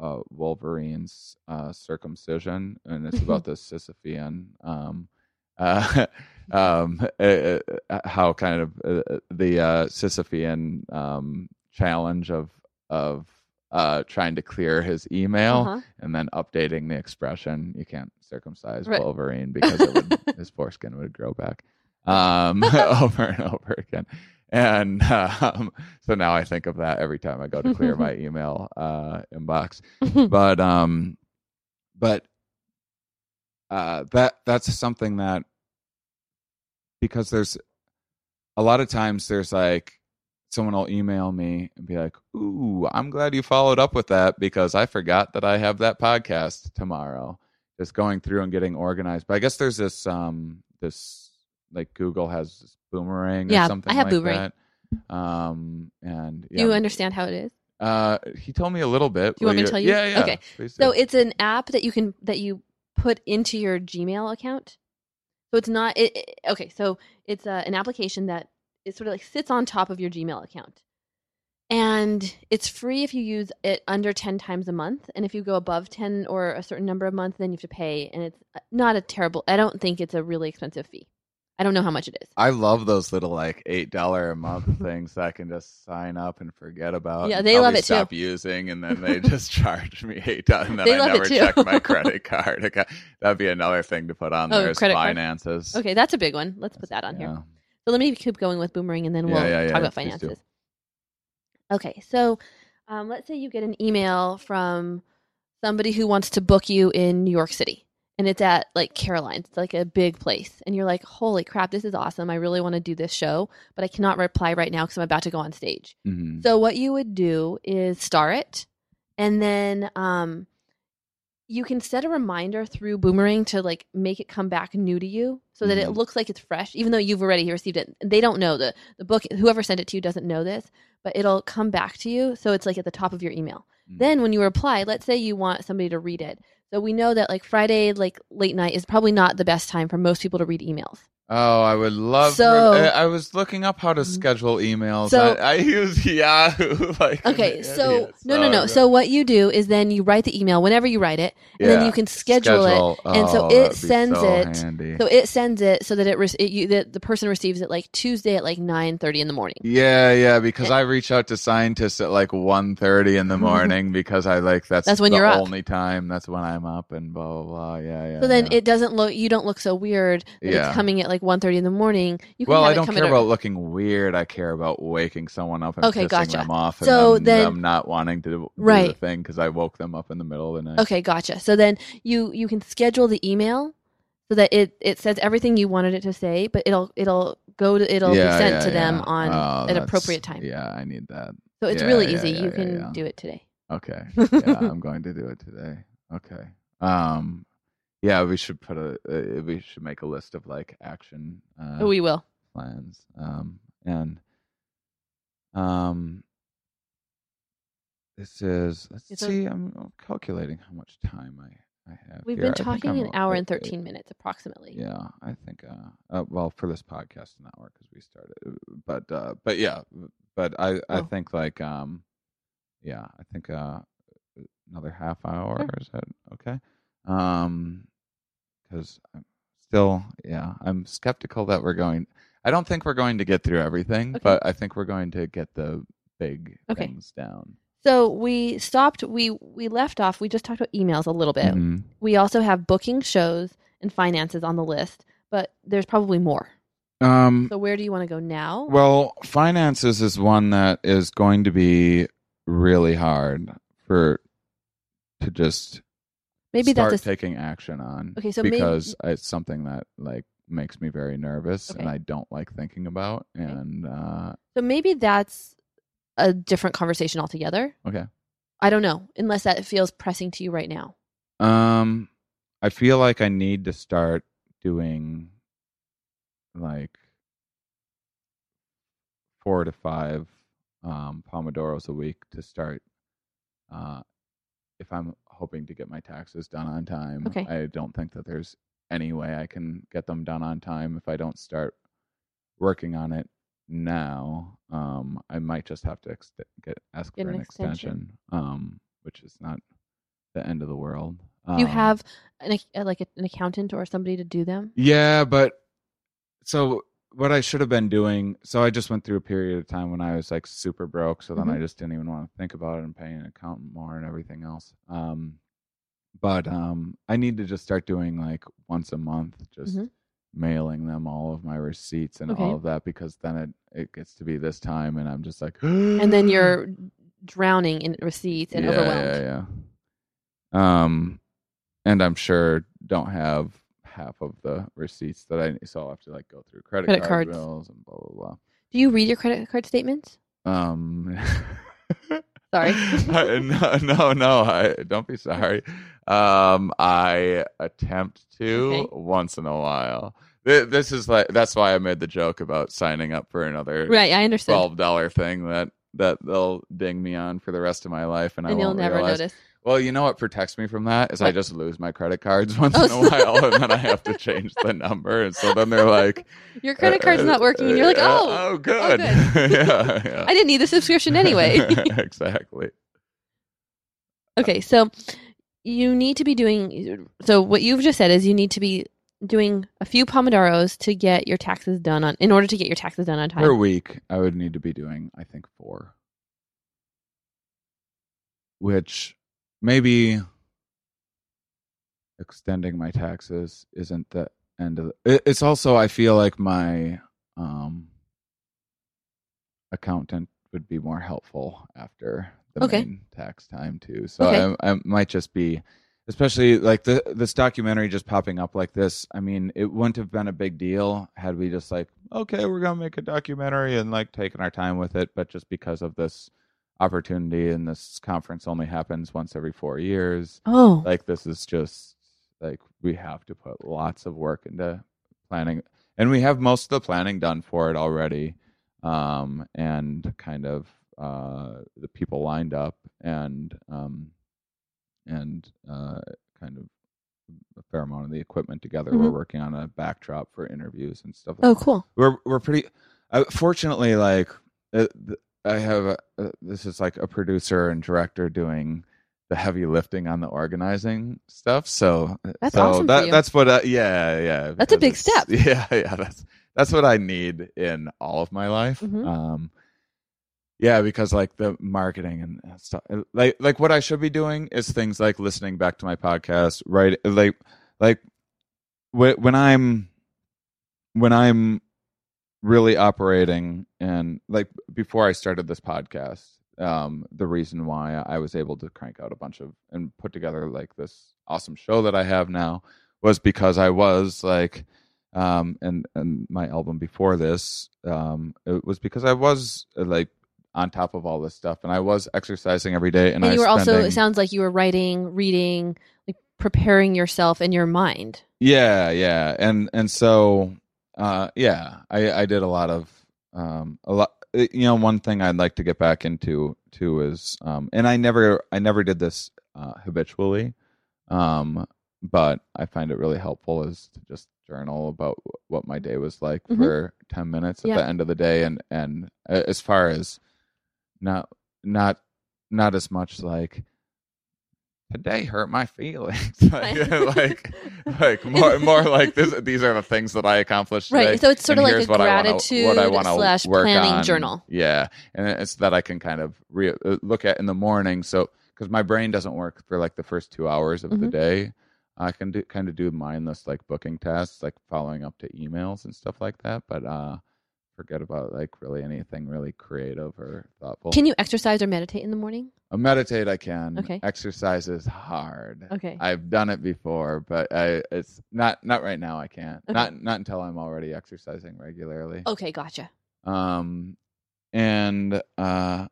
uh, Wolverine's uh, circumcision, and it's about the Sisyphean. Um, uh, um, uh, uh, how kind of uh, the uh, Sisyphean um, challenge of of uh, trying to clear his email Uh-huh. and then updating the expression. You can't circumcise Right. Wolverine because would, his foreskin would grow back um, over and over again. And um, so now I think of that every time I go to clear my email uh, inbox. But um, but uh, that that's something that because there's a lot of times there's like someone will email me and be like, "Ooh, I'm glad you followed up with that because I forgot that I have that podcast tomorrow." Just going through and getting organized. But I guess there's this um this like Google has this boomerang Yeah, or I have like Boomerang. that. Um and Do yeah, you understand how it is? uh he told me a little bit. Do you want me to tell you? Yeah, yeah. Okay. please So do. it's an app that you can that you put into your Gmail account. So it's not it, it- okay. So it's uh, an application that it sort of like sits on top of your Gmail account, and it's free if you use it under ten times a month. And if you go above ten or a certain number of months, then you have to pay. And it's uh, not a terrible. I don't think it's a really expensive fee. I don't know how much it is. I love those little like eight dollar a month things that I can just sign up and forget about. Yeah, they love it too. Stop using, and then they just charge me eight dollars, and then They I never check my credit card. Okay, That'd be another thing to put on Oh, there is credit card. finances. Okay, that's a big one. Let's put that on here. So let me keep going with boomerang, and then we'll yeah, yeah, talk about finances. Okay, so um, let's say you get an email from somebody who wants to book you in New York City, and it's at like Caroline's, it's like a big place, and you're like, "Holy crap, this is awesome! I really want to do this show, but I cannot reply right now because I'm about to go on stage." Mhm. So what you would do is star it, and then um, you can set a reminder through Boomerang to like make it come back new to you, so that it Mhm. looks like it's fresh, even though you've already received it. They don't know the the book. Whoever sent it to you doesn't know this, but it'll come back to you, so it's like at the top of your email. Mhm. Then when you reply, let's say you want somebody to read it. So we know that like Friday, like late night, is probably not the best time for most people to read emails. Oh, I would love. So- I, I was looking up how to Mhm. schedule emails. So- I, I use Yahoo. Like Okay, so idiot, no, no, no. So what you do is then you write the email whenever you write it, and then you can schedule, it. and so Oh, it that'd be sends so it- handy. So it sends it so that it, re- it you, that the person receives it like Tuesday at like nine thirty in the morning. Yeah, yeah, because Eh. I reach out to scientists at like 1.30 in the morning because I like that's That's when the you're up. only time. That's when I'm up and blah blah blah. Yeah, yeah. So then yeah. it doesn't look you don't look so weird Yeah. it's coming at like 1.30 in the morning. You can well, I don't care about looking weird. I care about waking someone up and Okay, pissing gotcha. them off, and So them, then- them not wanting to do the thing because I woke them up in the middle of the night. Okay, gotcha. So then you you can schedule the email so that it it says everything you wanted it to say, but it'll it'll go to it'll Yeah, be sent yeah, to them on Oh, at that's- appropriate time. Yeah, I need that. So it's really easy. you can do it today. Okay. Yeah, I'm going to do it today. Okay. Um, yeah, we should put a uh, we should make a list of like action uh, we will. plans. Um, and um, this is let's It's see. I'm I'm calculating how much time I I have. We've here. been talking an hour and uh, 13 minutes approximately. Yeah, I think. Uh, uh, well, for this podcast, an hour because we started. But uh, but yeah, but I I Oh. think like um, yeah, I think uh, another half hour Sure. is that okay? Um, because I'm still yeah, I'm skeptical that we're going. I don't think we're going to get through everything, Okay. but I think we're going to get the big Okay. things down. So we stopped. We we left off. We just talked about emails a little bit. Mhm. We also have booking shows and finances on the list, but there's probably more. Um, So where do you want to go now? Well, finances is one that is going to be really hard for to just Maybe start that's a, taking action on. Okay, so maybe- because it's something that like makes me very nervous and I don't like thinking about. Okay. And uh, so maybe that's a different conversation altogether. okay, I don't know, unless that feels pressing to you right now. um, I feel like I need to start doing like four to five um, pomodoros a week to start. Uh, if I'm hoping to get my taxes done on time, Okay. I don't think that there's any way I can get them done on time if I don't start working on it now. Um, I might just have to ex- get ask Get for an an extension. extension, um, which is not the end of the world. Do you Um, have an, like an accountant or somebody to do them? yeah, but so what I should have been doing, so I just went through a period of time when I was like super broke, so then I Mhm. just didn't even want to think about it and paying an accountant more and everything else. Um, but um, I need to just start doing like once a month, just Mhm. mailing them all of my receipts and Okay. all of that because then it it gets to be this time and I'm just like, And then you're drowning in receipts and yeah, overwhelmed. Yeah, yeah. Um, and I'm sure don't have half of the receipts that I so I'll have to like go through credit, Credit card cards. bills and blah blah blah. Do you read your credit card statements? Um, Sorry. I- no, no, no. I don't be sorry. Um, I attempt to Okay. once in a while. Th- This is like that's why I made the joke about signing up for another Right, I understand. twelve dollar thing that that they'll ding me on for the rest of my life, and, I and you'll won't never realize. notice. Well, you know what protects me from that is I just lose my credit cards once Oh, in a while, and then I have to change the number, and so then they're like, Your credit card's uh, not working, and you're like, uh, oh, oh, good, good. yeah, yeah. I didn't need the subscription anyway. exactly. okay, so you need to be doing. So what you've just said is you need to be doing a few pomodoros to get your taxes done on in order to get your taxes done on time. Per week, I would need to be doing, I think, four. Which maybe extending my taxes isn't the end of the, it, it's also I feel like my um accountant would be more helpful after the Okay. main tax time too. So Okay. I, I might just be especially like the this documentary just popping up like this i mean it wouldn't have been a big deal had we just like okay we're gonna make a documentary and like taking our time with it but just because of this opportunity and this conference only happens once every four years Oh, like this is just like we have to put lots of work into planning and we have most of the planning done for it already um and kind of uh the people lined up and um and uh kind of a fair amount of the equipment together we're Mhm. working on a backdrop for interviews and stuff Like oh, cool. we're we're pretty uh, fortunately like uh, th- i have a, uh, this is like a producer and director doing the heavy lifting on the organizing stuff so That's so awesome that that's what I, yeah yeah That's a big step. yeah yeah that's that's what i need in all of my life Mhm. um yeah because like the marketing and stuff like like what i should be doing is things like listening back to my podcast right like like when i'm when i'm really operating and like before i started this podcast um the reason why i was able to crank out a bunch of and put together like this awesome show that i have now was because i was like um and and my album before this um it was because i was uh, like on top of all this stuff and i was exercising every day and, And, i you were also. It sounds like you were writing, reading, like preparing yourself in your mind. Yeah, yeah, and and so uh, yeah, I I did a lot of um a lot. You know, one thing I'd like to get back into too is um, and I never I never did this uh, habitually, um, but I find it really helpful is to just journal about wh- what my day was like Mhm. for ten minutes at Yeah. the end of the day, and and uh, as far as not not not as much like today hurt my feelings like like like more more like this these are the things that i accomplished today, Right. So it's sort of like a what I wanna- gratitude what I slash planning on. journal. yeah and it's that i can kind of re- uh, look at in the morning so because my brain doesn't work for like the first two hours of the Mhm. day i can do kind of do mindless like booking tasks like following up to emails and stuff like that but uh forget about like really anything really creative or thoughtful Can you exercise or meditate in the morning? Uh, meditate i can Okay. exercise is hard Okay. I've done it before, but I it's not not right now. I can't. Okay. Not not until I'm already exercising regularly. okay, gotcha. Um, and uh,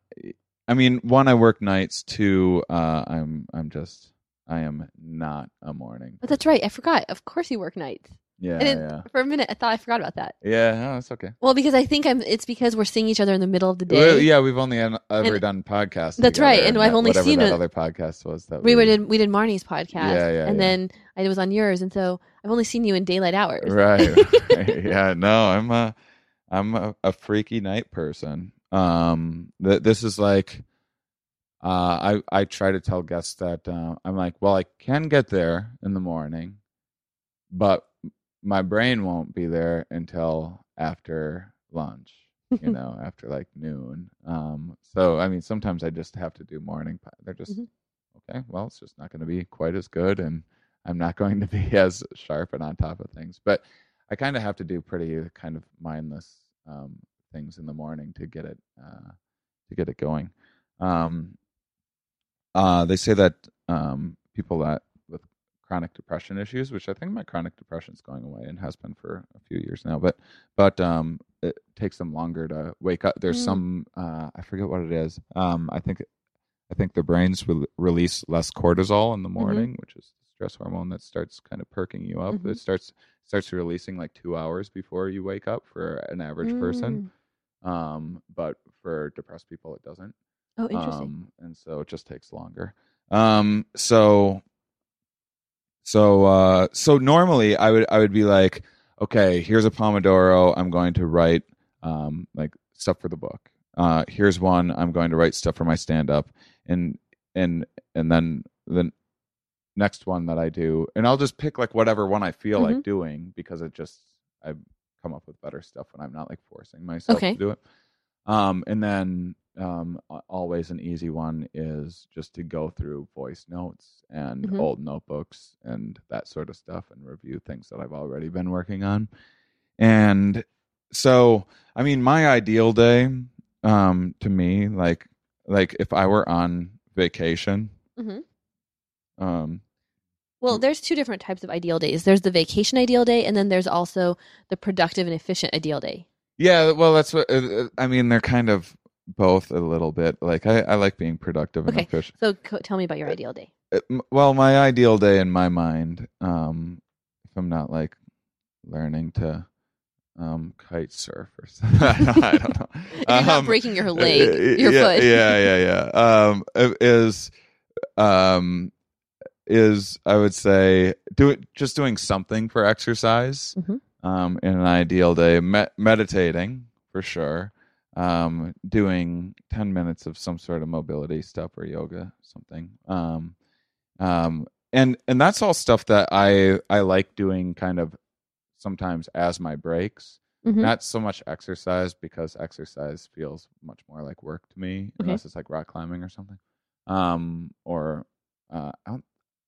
I mean, one, I work nights. Two, uh, I'm I'm just I am not a morning. But that's right. I forgot. Of course, you work nights. Yeah, And it- yeah, For a minute, I thought I forgot about that. yeah. No, it's okay. Well, because I think I'm. It's because we're seeing each other in the middle of the day. Well, yeah, we've only an- ever And- done podcasts. That's right, and I've only seen that it- other podcast was that We were did we did Marnie's podcast, Yeah, yeah, and yeah. then I was on yours, and so I've only seen you in daylight hours. right, right. yeah no i'm a i'm a, a freaky night person um th- this is like uh i i try to tell guests that uh, i'm like well i can get there in the morning but my brain won't be there until after lunch you know after like noon um so i mean sometimes i just have to do morning they're just Mhm. okay well it's just not going to be quite as good and i'm not going to be as sharp and on top of things but i kind of have to do pretty kind of mindless um things in the morning to get it uh to get it going um uh they say that um people that chronic depression issues which i think my chronic depression is going away and has been for a few years now but but um it takes them longer to wake up there's Mm. some uh i forget what it is um i think i think the brains will release less cortisol in the morning which is the stress hormone that starts kind of perking you up Mhm. it starts starts releasing like two hours before you wake up for an average person Mm. um but for depressed people it doesn't Oh, interesting. um, and so it just takes longer. Um, so, so, uh, so normally I would, I would be like, okay, here's a Pomodoro. I'm going to write, um, like stuff for the book. Uh, here's one. I'm going to write stuff for my stand up and, and, and then the next one that I do, and I'll just pick like whatever one I feel like doing because it just, I come up with better stuff when I'm not like forcing myself Okay. to do it. Um, and then um, always an easy one is just to go through voice notes and Mhm. old notebooks and that sort of stuff and review things that I've already been working on. And so, I mean, my ideal day um, to me, like, like if I were on vacation, Mhm. um, Well, there's two different types of ideal days. There's the vacation ideal day, and then there's also the productive and efficient ideal day. Yeah, well, that's what uh, uh, I mean. They're kind of both a little bit. Like I, I like being productive and Okay. efficient. So co- tell me about your ideal day. Uh, m- Well, my ideal day in my mind, um, if I'm not like learning to um, kite surf or something, I don't, I don't know. You're not Um, breaking your uh, leg, your yeah, foot. Yeah, yeah, yeah. Um, is um, is I would say do it just doing something for exercise. Mhm. Um, in an ideal day, me- meditating for sure. Um, doing ten minutes of some sort of mobility stuff or yoga, something. Um, um, and and that's all stuff that I I like doing kind of sometimes as my breaks Mhm. not so much exercise because exercise feels much more like work to me Okay. unless it's like rock climbing or something um or uh I,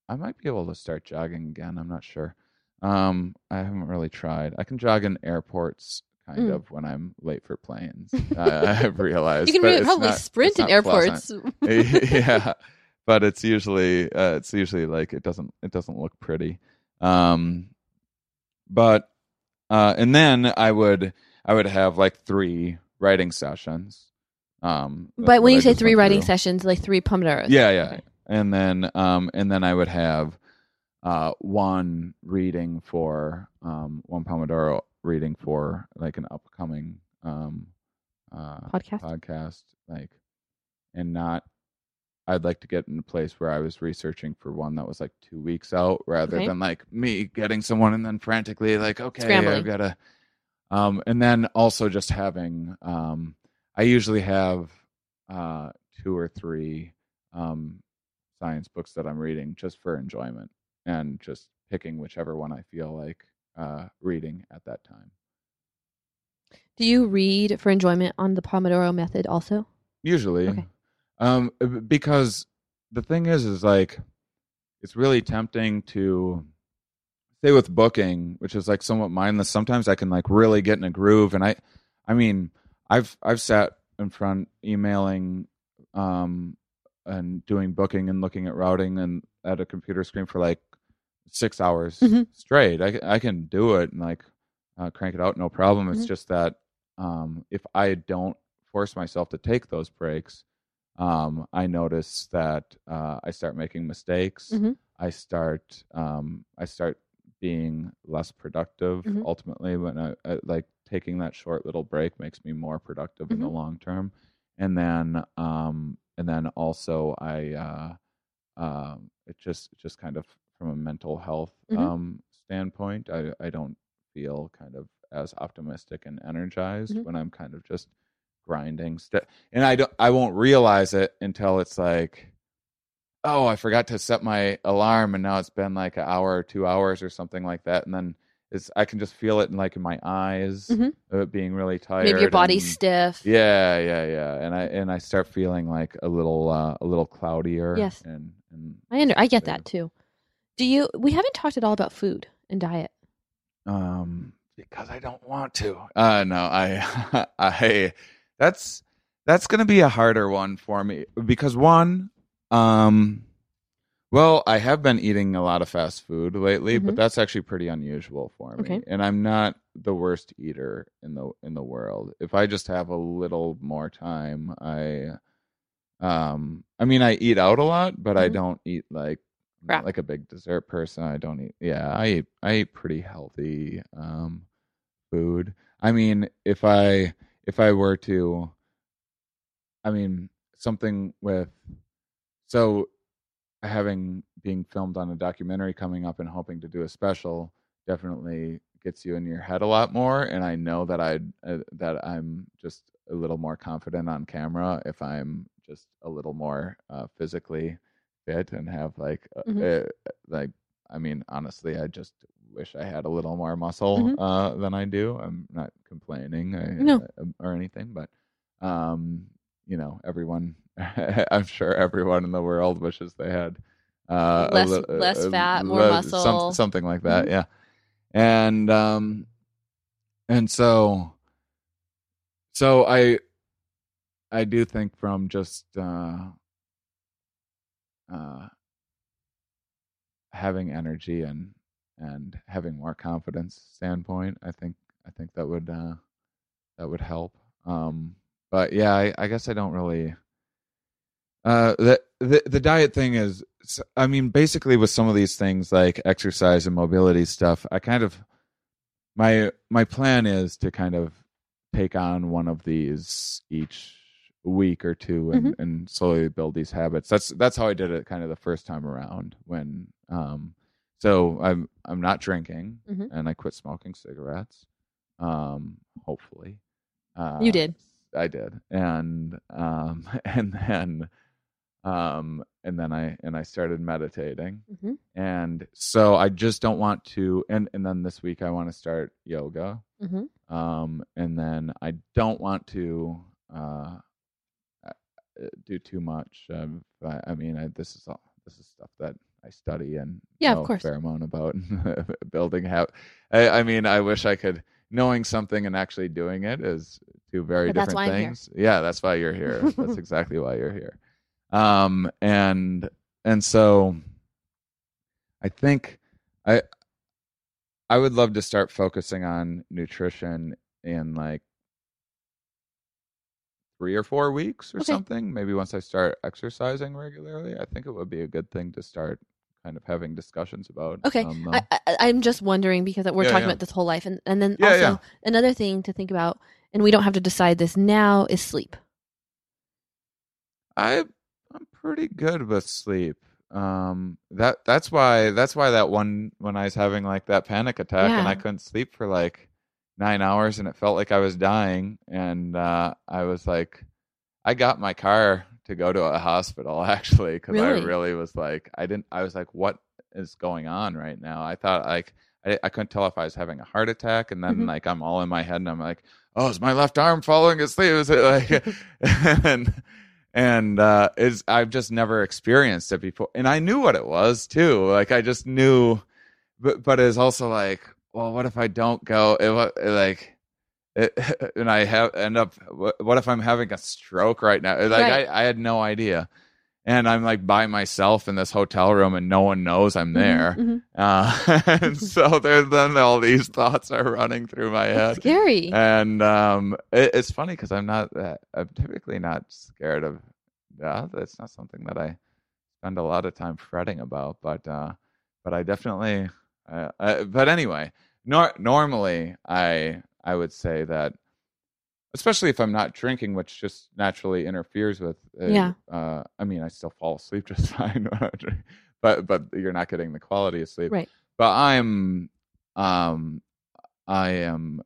I might be able to start jogging again i'm not sure um i haven't really tried i can jog in airports kind Mm. of when i'm late for planes I, i've realized You can but really it's probably not- sprint in airports. yeah but it's usually uh, it's usually like it doesn't it doesn't look pretty um but uh and then i would i would have like three writing sessions um But when I you say three writing through. sessions, like three pomodoros. yeah yeah Okay. and then um and then i would have uh one reading for um one pomodoro reading for like an upcoming um uh Podcast. podcast like and not i'd like to get in a place where i was researching for one that was like two weeks out rather Okay. than like me getting someone and then frantically like okay Scrambling. i've gotta um and then also just having um i usually have uh two or three um science books that i'm reading just for enjoyment and just picking whichever one i feel like uh reading at that time Do you read for enjoyment on the Pomodoro method also? usually Okay. um because the thing is is like it's really tempting to say with booking which is like somewhat mindless sometimes i can like really get in a groove and i i mean i've i've sat in front emailing um and doing booking and looking at routing and at a computer screen for like six hours Mhm. straight I, I can do it and like uh, crank it out no problem it's Mhm. just that um if i don't force myself to take those breaks um i notice that uh i start making mistakes Mhm. i start um i start being less productive Mhm. ultimately when I, I like taking that short little break makes me more productive in the Mhm. long term and then um and then also i uh um it just just kind of from a mental health Mhm. um standpoint i i don't feel kind of as optimistic and energized Mhm. when i'm kind of just grinding st- and i don't i won't realize it until it's like oh i forgot to set my alarm and now it's been like an hour or two hours or something like that and then it's i can just feel it in like in my eyes Mhm. of it being really tired Maybe your body's and- stiff. yeah yeah yeah and i and i start feeling like a little uh, a little cloudier Yes. and and I under, I get that too. Do you? We haven't talked at all about food and diet. um because i don't want to uh no i i that's that's gonna be a harder one for me because one um well i have been eating a lot of fast food lately but Mhm. that's actually pretty unusual for me Okay. and i'm not the worst eater in the in the world if i just have a little more time i um i mean i eat out a lot but i Mhm. don't eat like Crap. like a big dessert person i don't eat yeah i eat i eat pretty healthy um food i mean if i if i were to i mean something with so having being filmed on a documentary coming up and hoping to do a special definitely gets you in your head a lot more and i know that i uh, that i'm just a little more confident on camera if i'm just a little more uh, physically fit and have like uh, Mhm. uh, like i mean honestly i just wish i had a little more muscle Mhm. uh, than i do i'm not complaining I, No. uh, or anything but um you know everyone i'm sure everyone in the world wishes they had uh Less- li- less uh, fat, more le- muscle. some- something like that Mhm. yeah and um and so so i i do think from just uh uh having energy and and having more confidence standpoint i think i think that would uh that would help. Um but yeah i, I guess i don't really uh the, the the diet thing is i mean basically with some of these things like exercise and mobility stuff i kind of my my plan is to kind of take on one of these each week or two and, and slowly build these habits that's that's how i did it kind of the first time around when um so i'm i'm not drinking Mhm. and i quit smoking cigarettes um hopefully uh You did. i did and um and then um and then i and i started meditating Mhm. and so i just don't want to and and then this week i want to start yoga Mhm. um and then i don't want to uh, do too much um i, I mean I, this is all this is stuff that i study and Yeah, of know a course. fair amount about building habit I, I mean i wish i could knowing something and actually doing it is two very But different why I'm here. things yeah that's why you're here that's exactly why you're here um and and so i think i i would love to start focusing on nutrition and like three or four weeks or Okay. something maybe once i start exercising regularly i think it would be a good thing to start kind of having discussions about Okay, um, I, I, I'm just wondering because we're Yeah, talking yeah. about this whole life, and and then Yeah, also another thing to think about, and we don't have to decide this now, is sleep. I I'm pretty good with sleep. Um that that's why that's why that one when I was having like that panic attack and I couldn't sleep for like 9 hours and it felt like I was dying and uh I was like I got my car to go to a hospital actually cuz I Really? really was like I didn't I was like what is going on right now? I thought like I, I couldn't tell if I was having a heart attack and then Mhm. like I'm all in my head and I'm like oh is my left arm falling asleep is it like and and uh is I've just never experienced it before and I knew what it was too like I just knew but but it's also like well what if I don't go it, like it, and I have end up what, if I'm having a stroke right now like Right. I I had no idea and I'm like by myself in this hotel room and no one knows I'm there Mhm, mhm. uh and so there then all these thoughts are running through my head Scary. and um, it, it's funny because I'm not that. I'm typically not scared of death. It's not something that I spend a lot of time fretting about. But uh, but I definitely. Uh, uh, but anyway, nor- normally I I would say that, especially if I'm not drinking, which just naturally interferes with. Uh, Yeah. Uh, I mean, I still fall asleep just fine, when I drink, but but you're not getting the quality of sleep. Right. But I'm um I am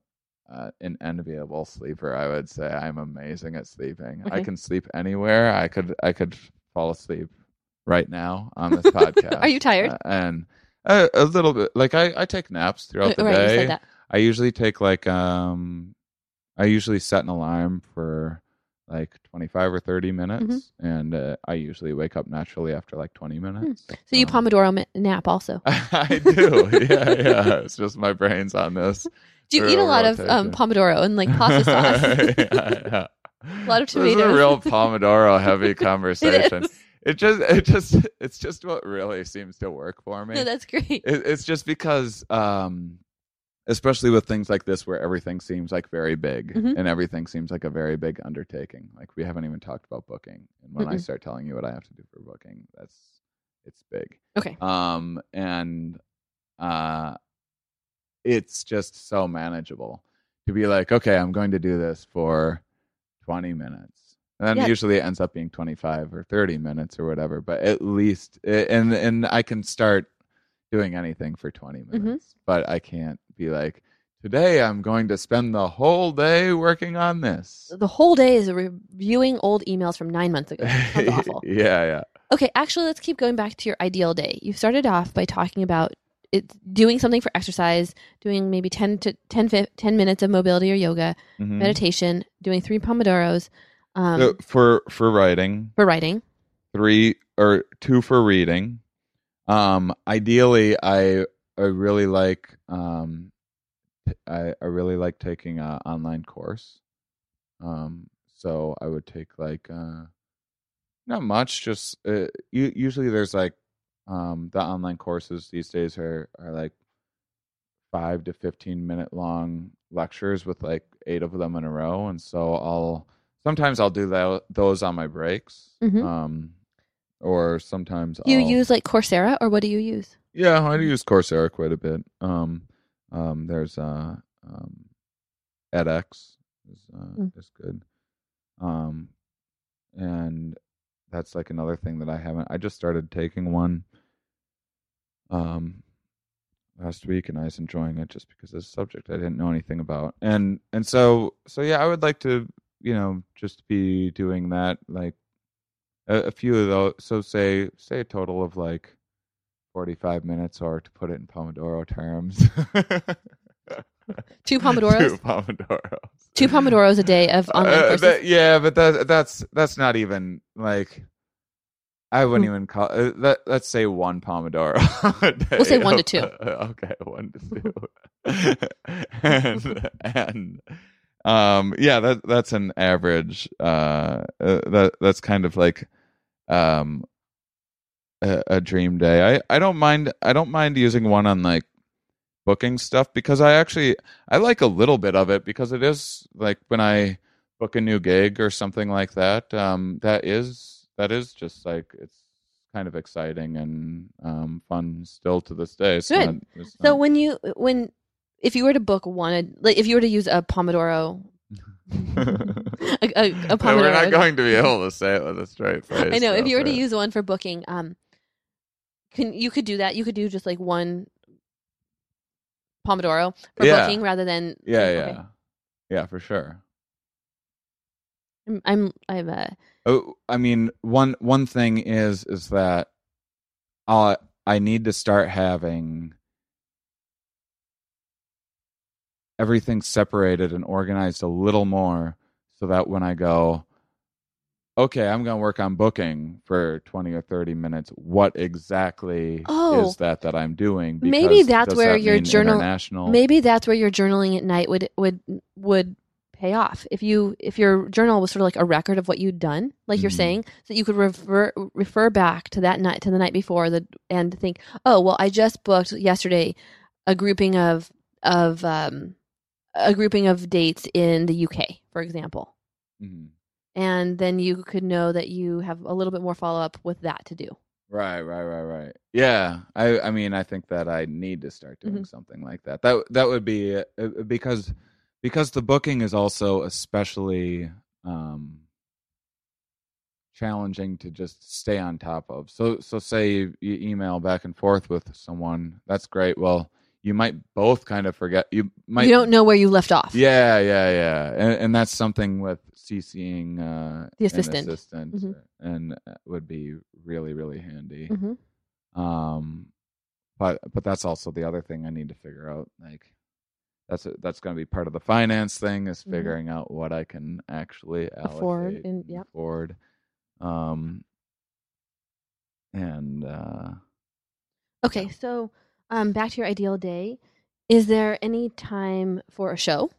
uh, an enviable sleeper. I would say I'm amazing at sleeping. I can sleep anywhere. I could I could fall asleep right now on this podcast. Are you tired? Uh, and a, a little bit. Like I I take naps throughout the right, you day. said that. I usually take like um I usually set an alarm for like 25 or 30 minutes and uh, I usually wake up naturally after like 20 minutes. Hmm. So you Um, Pomodoro nap also. I do. Yeah, yeah. It's just my brain's on this. Do you eat a lot of um. Pomodoro and like pasta sauce? yeah, yeah. A lot of This is a tomatoes. real Pomodoro heavy conversation. It just, it just, it's just what really seems to work for me. No, that's great. It, it's just because, um, especially with things like this, where everything seems like very big Mhm. and everything seems like a very big undertaking. Like we haven't even talked about booking, and when I Mm-mm. start telling you what I have to do for booking, that's it's big. Okay. Um, and uh, it's just so manageable to be like, okay, I'm going to do this for 20 minutes. And Yeah. usually it ends up being 25 or 30 minutes or whatever, but at least and and I can start doing anything for 20 Mhm. minutes. But I can't be like today I'm going to spend the whole day working on this. The whole day is reviewing old emails from nine months ago. Awful. yeah, yeah. Okay, actually, let's keep going back to your ideal day. You started off by talking about it, doing something for exercise, doing maybe 10 to 10, 10 minutes of mobility or yoga, Mhm. meditation, doing three pomodoros um, So for for writing, for writing. three or two for reading. Um, ideally, I I really like um, I I really like taking a online course. Um, so I would take like uh, not much, just uh, u- usually there's like um the online courses these days are are like five to fifteen minute long lectures with like eight of them in a row, and so I'll sometimes I'll do tho- those on my breaks. Mhm. Um, or sometimes you I'll, use like Coursera or what do you use? yeah, I use Coursera quite a bit. Um, um, there's uh, um, edX is uh, Mm. is good. Um, and that's like another thing that I haven't. I just started taking one. Um, last week, and I was enjoying it just because it's a subject I didn't know anything about, and and so so yeah, I would like to you know just be doing that like a, a few of those. So say say a total of like 45 minutes or to put it in Pomodoro terms. Two Pomodoros? Two Pomodoros. Two pomodoros a day of online Uh, courses. that- yeah, but that that's that's not even like I wouldn't Hmm. even call uh, that. Let's say one pomodoro. a day. We'll say one to two. okay, one to two. and and um, yeah, that that's an average. Uh, uh, that that's kind of like um a, a dream day. I I don't mind. I don't mind using one on like booking stuff because I actually I like a little bit of it because it is like when I book a new gig or something like that. Um, that is that is just like it's kind of exciting and um, fun still to this day. Good. not- so when you when if you were to book one like if you were to use a pomodoro a, a, a No, pomodoro we're not going to be able to say it with a straight face. I know if you were to use one for booking um can you could do that you could do just like one pomodoro for Yeah. booking rather than yeah, okay. yeah, yeah, for sure. I'm I'm I'm uh Oh, I mean, one one thing is is that I I need to start having everything separated and organized a little more, so that when I go, okay, I'm going to work on booking for twenty or thirty minutes. What exactly Oh. is that that I'm doing? Maybe that's where that your journal- international. maybe that's where your journaling at night would would would pay off if you if your journal was sort of like a record of what you'd done like you're Mhm. saying so that you could refer refer back to that night to the night before the and think oh well i just booked yesterday a grouping of of um a grouping of dates in the uk for example Mhm. and then you could know that you have a little bit more follow up with that to do Right, right, right, right. Yeah, I, I mean, I think that I need to start doing Mm-hmm. something like that. That that would be uh, uh, because because the booking is also especially um, challenging to just stay on top of. So so say you, you email back and forth with someone, that's great. Well, you might both kind of forget. You might you don't know where you left off yeah, yeah, yeah, and, and that's something with CCing uh, The an assistant. assistant, Mhm. and uh, would be really, really handy. hmm Um, but but that's also the other thing I need to figure out. Like that's that's going to be part of the finance thing is Mhm. figuring out what I can actually Afford and- yep. afford. Um, and uh, Okay, so um, back to your ideal day. Is there any time for a show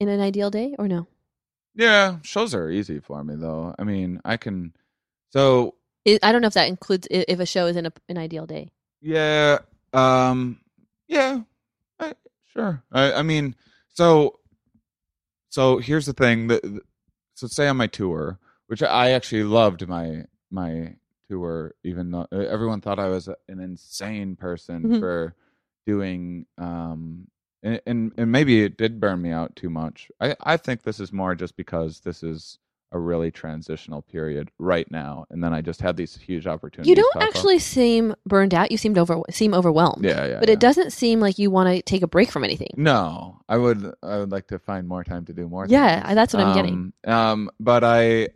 in an ideal day or no? yeah, shows are easy for me though. I mean, I can. So I I don't know if that includes i- if a show is in a, an ideal day. Yeah. Um. Yeah. I, sure. I. I mean. So. So here's the thing. That. So say on my tour, which I actually loved my my tour, even though uh, everyone thought I was an insane person Mhm. for doing. Um. And, and and maybe it did burn me out too much. I I think this is more just because this is a really transitional period right now, and then I just had these huge opportunities. You don't pop up. actually seem burned out. You seemed over seem overwhelmed. yeah, yeah, but yeah. it doesn't seem like you want to take a break from anything. No, I would. I would like to find more time to do more. Yeah, things. That's what I'm getting. Um, Um, but I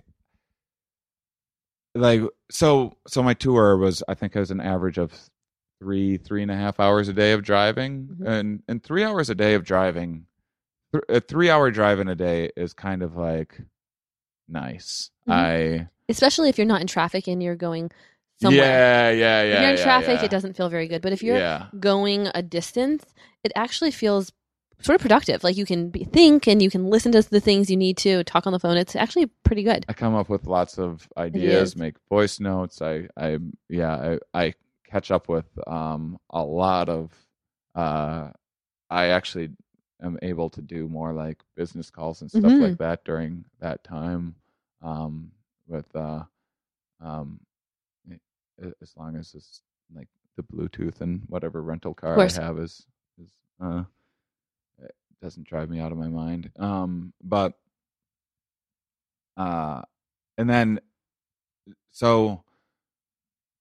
like so. So my tour was. I think it was an average of three, three and a half hours a day of driving, Mhm. and and three hours a day of driving. th- A three-hour drive in a day is kind of like nice. Mhm. I Especially if you're not in traffic and you're going somewhere. yeah, yeah, yeah. if you're in yeah, traffic, yeah. it doesn't feel very good. But if you're yeah. going a distance, it actually feels sort of productive. Like you can be, think and you can listen to the things you need to, talk on the phone. It's actually pretty good. I come up with lots of ideas, make voice notes. I, I, yeah, I, I catch up with um a lot of. Uh, I actually am able to do more like business calls and stuff Mhm. like that during that time. Um, with uh, um, as long as it's like the Bluetooth and whatever rental car I have is is uh, doesn't drive me out of my mind. Um, but uh, and then so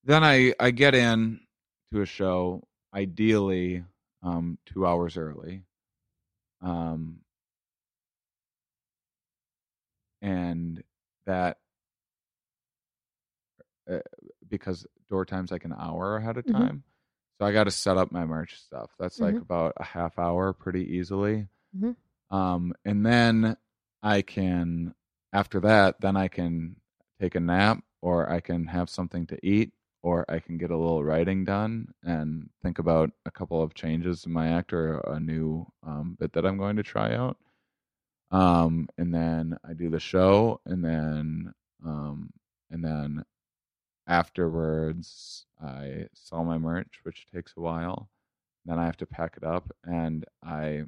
then I I get in to a show ideally um two hours early. Um, and that uh, because door time's like an hour ahead of Mhm. time. So I got to set up my merch stuff. That's like Mhm. about a half hour pretty easily. Mhm. Um, and then I can, after that, then I can take a nap or I can have something to eat or I can get a little writing done and think about a couple of changes in my act or a new um, bit that I'm going to try out. Um, and then I do the show and then, um, and then afterwards I sell my merch, which takes a while. Then I have to pack it up and I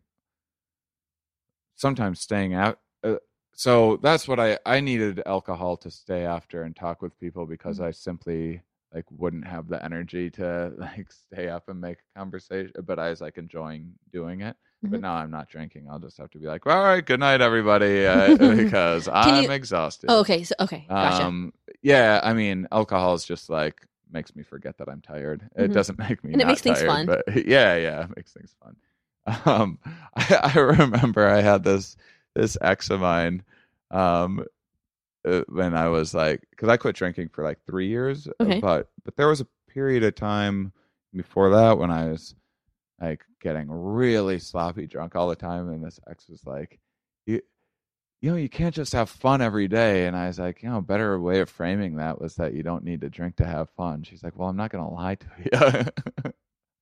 sometimes staying out. Uh, so that's what I I needed alcohol to stay after and talk with people because Mhm. I simply like wouldn't have the energy to like stay up and make a conversation. But I was like enjoying doing it. But Mhm. now I'm not drinking. I'll just have to be like, all right, good night, everybody, uh, because I'm you- exhausted. Oh, okay. So, okay. Gotcha. Um, yeah, I mean, alcohol is just like makes me forget that I'm tired. It Mhm. doesn't make me And it makes things tired, fun. But yeah, yeah, it makes things fun. Um, I, I remember I had this this ex of mine, um, uh, when I was like, because I quit drinking for like three years, uh, Okay. but but there was a period of time before that when I was like getting really sloppy drunk all the time, and this ex was like, you. You know, you can't just have fun every day. And I was like, you know, a better way of framing that was that you don't need to drink to have fun. She's like, well, I'm not going to lie to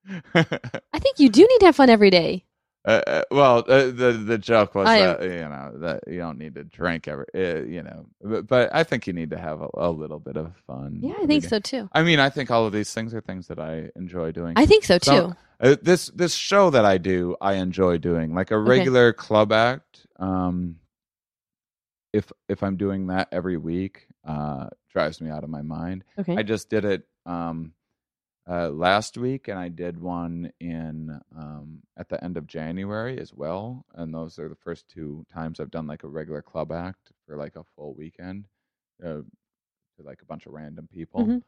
you. I think you do need to have fun every day. Uh, uh, well, uh, the the joke was I- that you know that you don't need to drink every, uh, you know, but, but I think you need to have a, a little bit of fun. Yeah, I think so too. I mean, I think all of these things are things that I enjoy doing. I think so too. So- Uh, this this show that I do, I enjoy doing like a regular club act. Um, if if I'm doing that every week, uh, drives me out of my mind. okay. I just did it um, uh, last week, and I did one in um, at the end of January as well. And those are the first two times I've done like a regular club act for like a full weekend uh, to like a bunch of random people Mhm.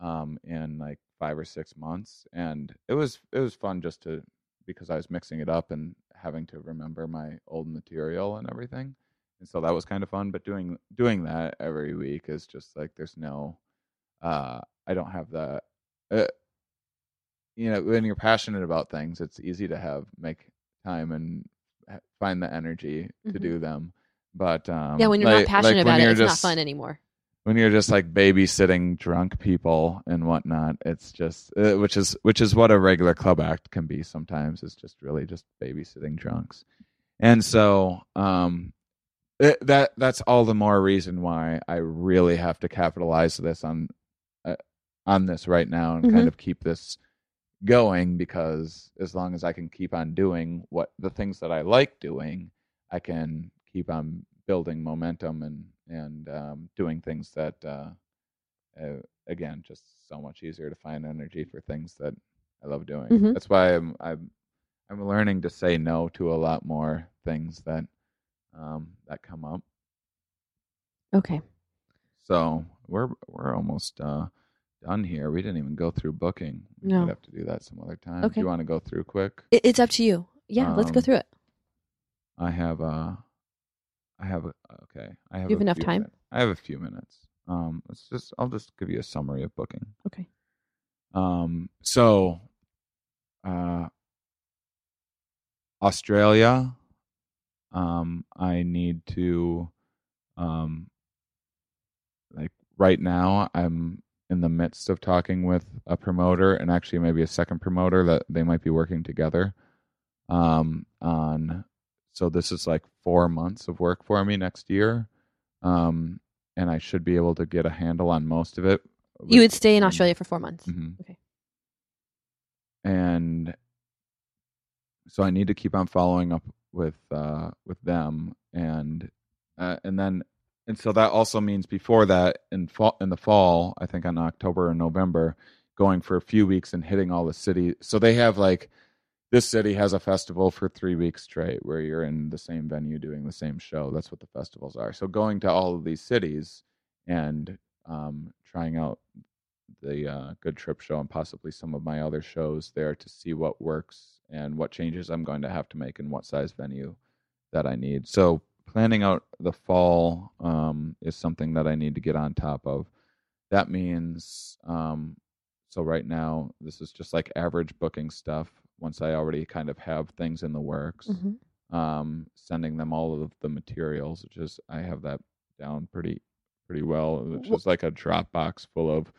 um, in like five or six months, and it was it was fun just to because I was mixing it up and having to remember my old material and everything and so that was kind of fun but doing doing that every week is just like there's no uh i don't have the uh, you know when you're passionate about things it's easy to have make time and find the energy to Mhm. do them but um yeah, when you're like- not passionate like about it, it's just- not fun anymore. when you're just like babysitting drunk people and whatnot it's just uh, which is which is what a regular club act can be sometimes it's just really just babysitting drunks and so um it, that that's all the more reason why i really have to capitalize this on uh, on this right now and Mhm. kind of keep this going because as long as i can keep on doing what the things that i like doing i can keep on building momentum and and um, doing things that uh, uh, again just so much easier to find energy for things that I love doing. Mhm. That's why I'm I'm I'm learning to say no to a lot more things that um, that come up. Okay. So we're we're almost uh, done here. We didn't even go through booking. We No. have to do that some other time. Okay. Do you want to go through quick? It, it's up to you. Yeah, let's go Um, through it. I have uh I have a, okay. I have You have enough time? minutes. I have a few minutes. Um let's just I'll just give you a summary of booking. Okay. Um so uh Australia um I need to um like right now I'm in the midst of talking with a promoter and actually maybe a second promoter that they might be working together um on so this is like 4 months of work for me next year um and I should be able to get a handle on most of it You would stay in Australia for four months. Mhm. Okay. And so I need to keep on following up with uh, with them, and uh, and then and so that also means before that in fall in the fall, I think on October and November, going for a few weeks and hitting all the cities. So they have like this city has a festival for three weeks straight where you're in the same venue doing the same show. That's what the festivals are. So going to all of these cities and um, trying out the uh, Good Trip show and possibly some of my other shows there to see what works and what changes I'm going to have to make and what size venue that I need. So planning out the fall um, is something that I need to get on top of. That means um, so right now this is just like average booking stuff. Once I already kind of have things in the works, Mhm. um, sending them all of the materials, which is I have that down pretty pretty well, which Wh- is like a Dropbox full of.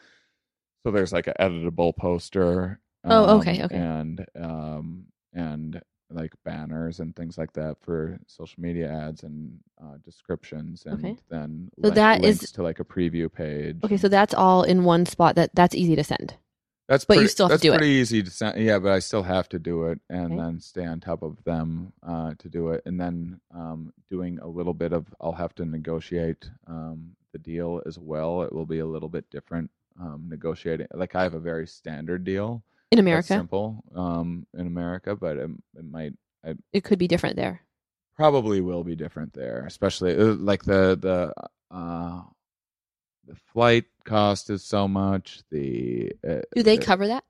So there's like an editable poster. Oh, okay, um, okay. And um and like banners and things like that for social media ads and uh, descriptions, and Okay. then So that is- to like a preview page. Okay, so that's all in one spot. That that's easy to send. That's But you still have to do it. pretty easy to send. Yeah, but I still have to do it and Okay. then stay on top of them uh, to do it, and then um, doing a little bit of. I'll have to negotiate um, the deal as well. It will be a little bit different um, negotiating. Like I have a very standard deal. In America, simple um, in America, but it, it might it could be different there. probably will be different there, especially uh, like the the uh, the flight cost is so much. The uh, Do they the- cover that?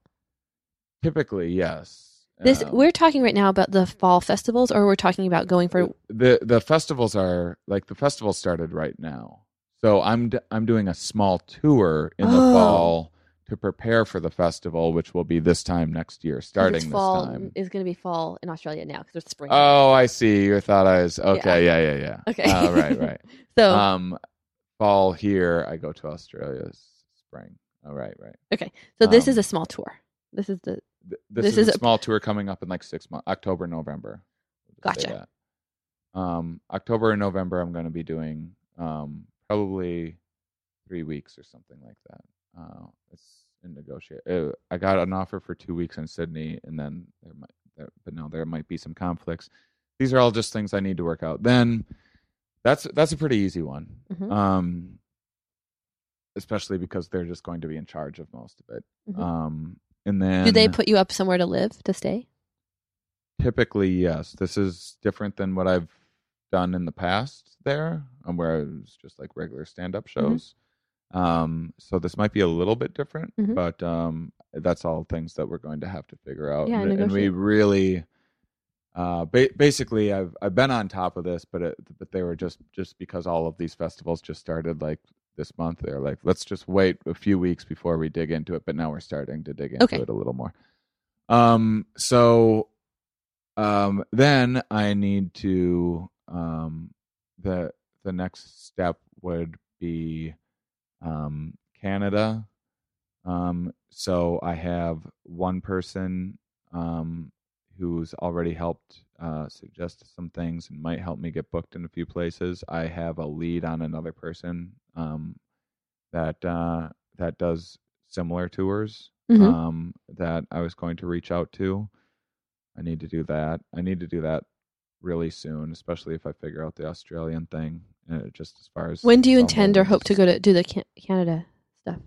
Typically, yes. This Um, we're talking right now about the fall festivals, or we're talking about going for. the the festivals are like the festival started right now. So I'm d- I'm doing a small tour in the Oh. fall to prepare for the festival, which will be this time next year, starting this fall time. is going to be fall in Australia now because it's spring. Oh, I see. You thought I was okay. Yeah, yeah, yeah. Okay. Oh, right, right. so um, fall here. I go to Australia. Spring. Oh, right, right. so this um, is a small tour. This is the Th- This, This is, is a small tour coming up in like six months, October, November. We'll just say Gotcha. Um, October and November, I'm going to be doing um, probably three weeks or something like that. Uh, it's in negotiate. Uh, I got an offer for two weeks in Sydney, and then there might, there, but no, there might be some conflicts. These are all just things I need to work out. Then that's that's a pretty easy one. Mhm. Um, especially because they're just going to be in charge of most of it. Mhm. Um, and then do they put you up somewhere to live to stay? Typically, yes. This is different than what I've done in the past there, um, where it was just like regular stand up Mm-hmm. Um, so this might be a little bit different, Mhm. but um, that's all things that we're going to have to figure out. Yeah, and, and we really, uh, ba- basically, I've I've been on top of this, but it, but they were just just because all of these festivals just started like this month. They're like, let's just wait a few weeks before we dig into it. But now we're starting to dig into Okay. it a little more. Um, so um, then I need to um, the the next step would be um, Canada. Um, so I have one person um, who's already helped uh, suggest some things and might help me get booked in a few places. I have a lead on another person um, that uh, that does similar tours Mhm. um, that I was going to reach out to. I need to do that. I need to do that really soon, especially if I figure out the Australian thing. Uh, just as far as When do you intend or hope to go to do the Can- Canada stuff?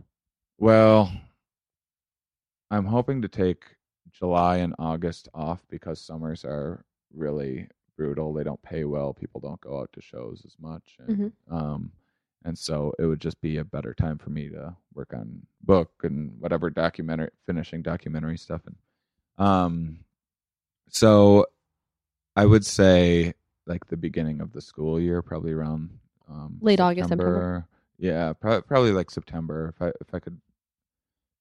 Well, I'm hoping to take July and August off because summers are really brutal. They don't pay well. People don't go out to shows as much, and Mhm. um, and so it would just be a better time for me to work on book and whatever documentary finishing documentary stuff and um so i would say like the beginning of the school year probably around um Late August, September. yeah probably, probably like september if i if i could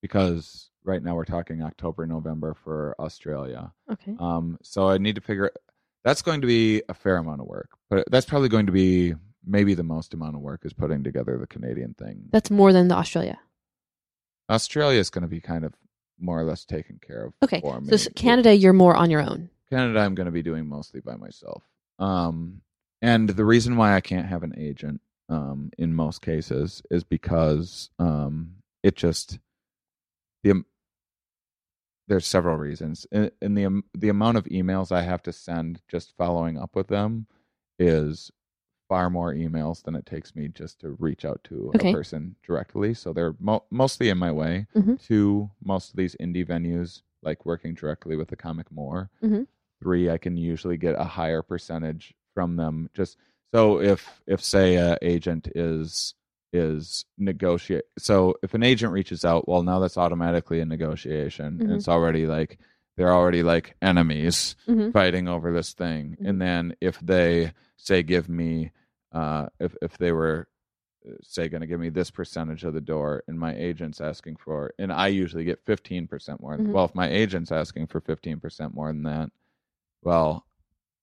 because right now we're talking october november for australia Okay. um, so I need to figure. That's going to be a fair amount of work, but that's probably going to be maybe the most amount of work is putting together the Canadian thing. That's more than the Australia. Australia is going to be kind of more or less taken care of. Okay. for me. So Canada, you're more on your own. Canada, I'm going to be doing mostly by myself. Um, and the reason why I can't have an agent, um, in most cases, is because um, it just the there's several reasons, and, and the am- the amount of emails I have to send just following up with them is far more emails than it takes me just to reach out to Okay. a person directly. So they're mo- mostly in my way Mhm. to most of these indie venues, like working directly with the comic more. Mhm. Three, I can usually get a higher percentage from them. Just so if if say a agent is is negotiate so if an agent reaches out well now that's automatically a negotiation Mhm. it's already like they're already like enemies Mhm. fighting over this thing Mhm. and then if they say give me uh if if they were say going to give me this percentage of the door and my agent's asking for and i usually get 15% more Mhm. well if my agent's asking for 15% more than that well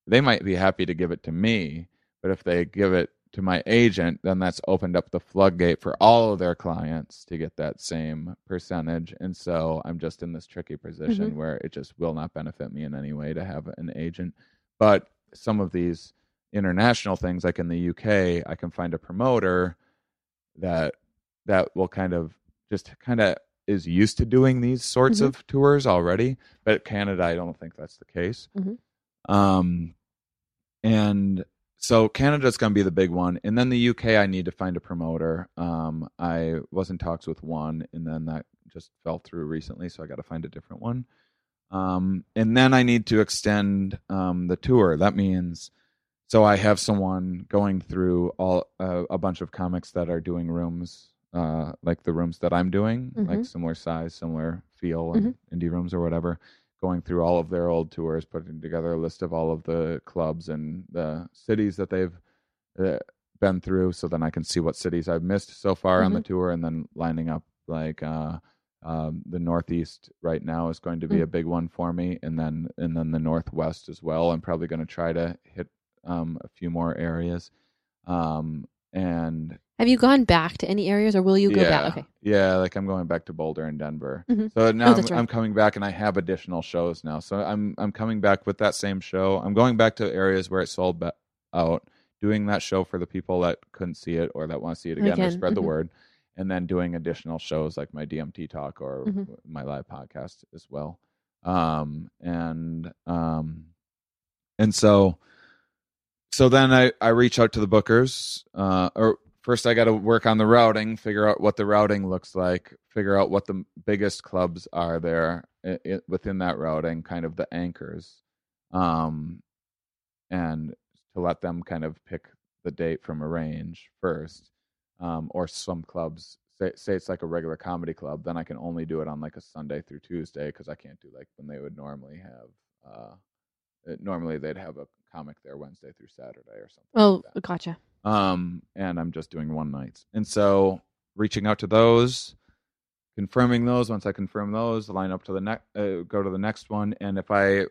they might be happy to give it to me but if they give it to my agent then that's opened up the floodgate for all of their clients to get that same percentage and so i'm just in this tricky position Mhm. where it just will not benefit me in any way to have an agent but some of these international things like in the UK I can find a promoter that that will kind of just kind of is used to doing these sorts Mhm. of tours already but Canada I don't think that's the case Mhm. Um and so Canada's going to be the big one and then the UK I need to find a promoter um I was in talks with one and then that just fell through recently so I got to find a different one um, and then I need to extend um, the tour. That means so I have someone going through all uh, a bunch of comics that are doing rooms, uh, like the rooms that I'm doing, like Mhm. similar size, similar feel, and indie rooms or whatever. Going through all of their old tours, putting together a list of all of the clubs and the cities that they've uh, been through, so then I can see what cities I've missed so far on the tour, and then lining up like uh, um, the Northeast right now is going to be Mm. a big one for me, and then and then the Northwest as well. I'm probably going to try to hit um, a few more areas, um, and Have you gone back to any areas, or will you go yeah, back? Okay. yeah, like I'm going back to Boulder and Denver. Mhm. So now I'm, right. I'm coming back, and I have additional shows now. So I'm I'm coming back with that same show. I'm going back to areas where it sold be- out, doing that show for the people that couldn't see it or that want to see it again, or spread the mhm. word, and then doing additional shows like my DMT talk or Mhm. my live podcast as well. Um and um and so so then I I reach out to the bookers. Uh, or first I got to work on the routing, figure out what the routing looks like, figure out what the biggest clubs are there i i within that routing, kind of the anchors, um, and to let them kind of pick the date from a range first, um, or some clubs. Say, say it's like a regular comedy club, then I can only do it on like a Sunday through Tuesday because I can't do like when they would normally have. Uh, normally they'd have a comic there Wednesday through Saturday or something. Oh, like gotcha. Um, and I'm just doing one nights. And so reaching out to those, confirming those. Once I confirm those, line up to the next, uh, go to the next one. And if I,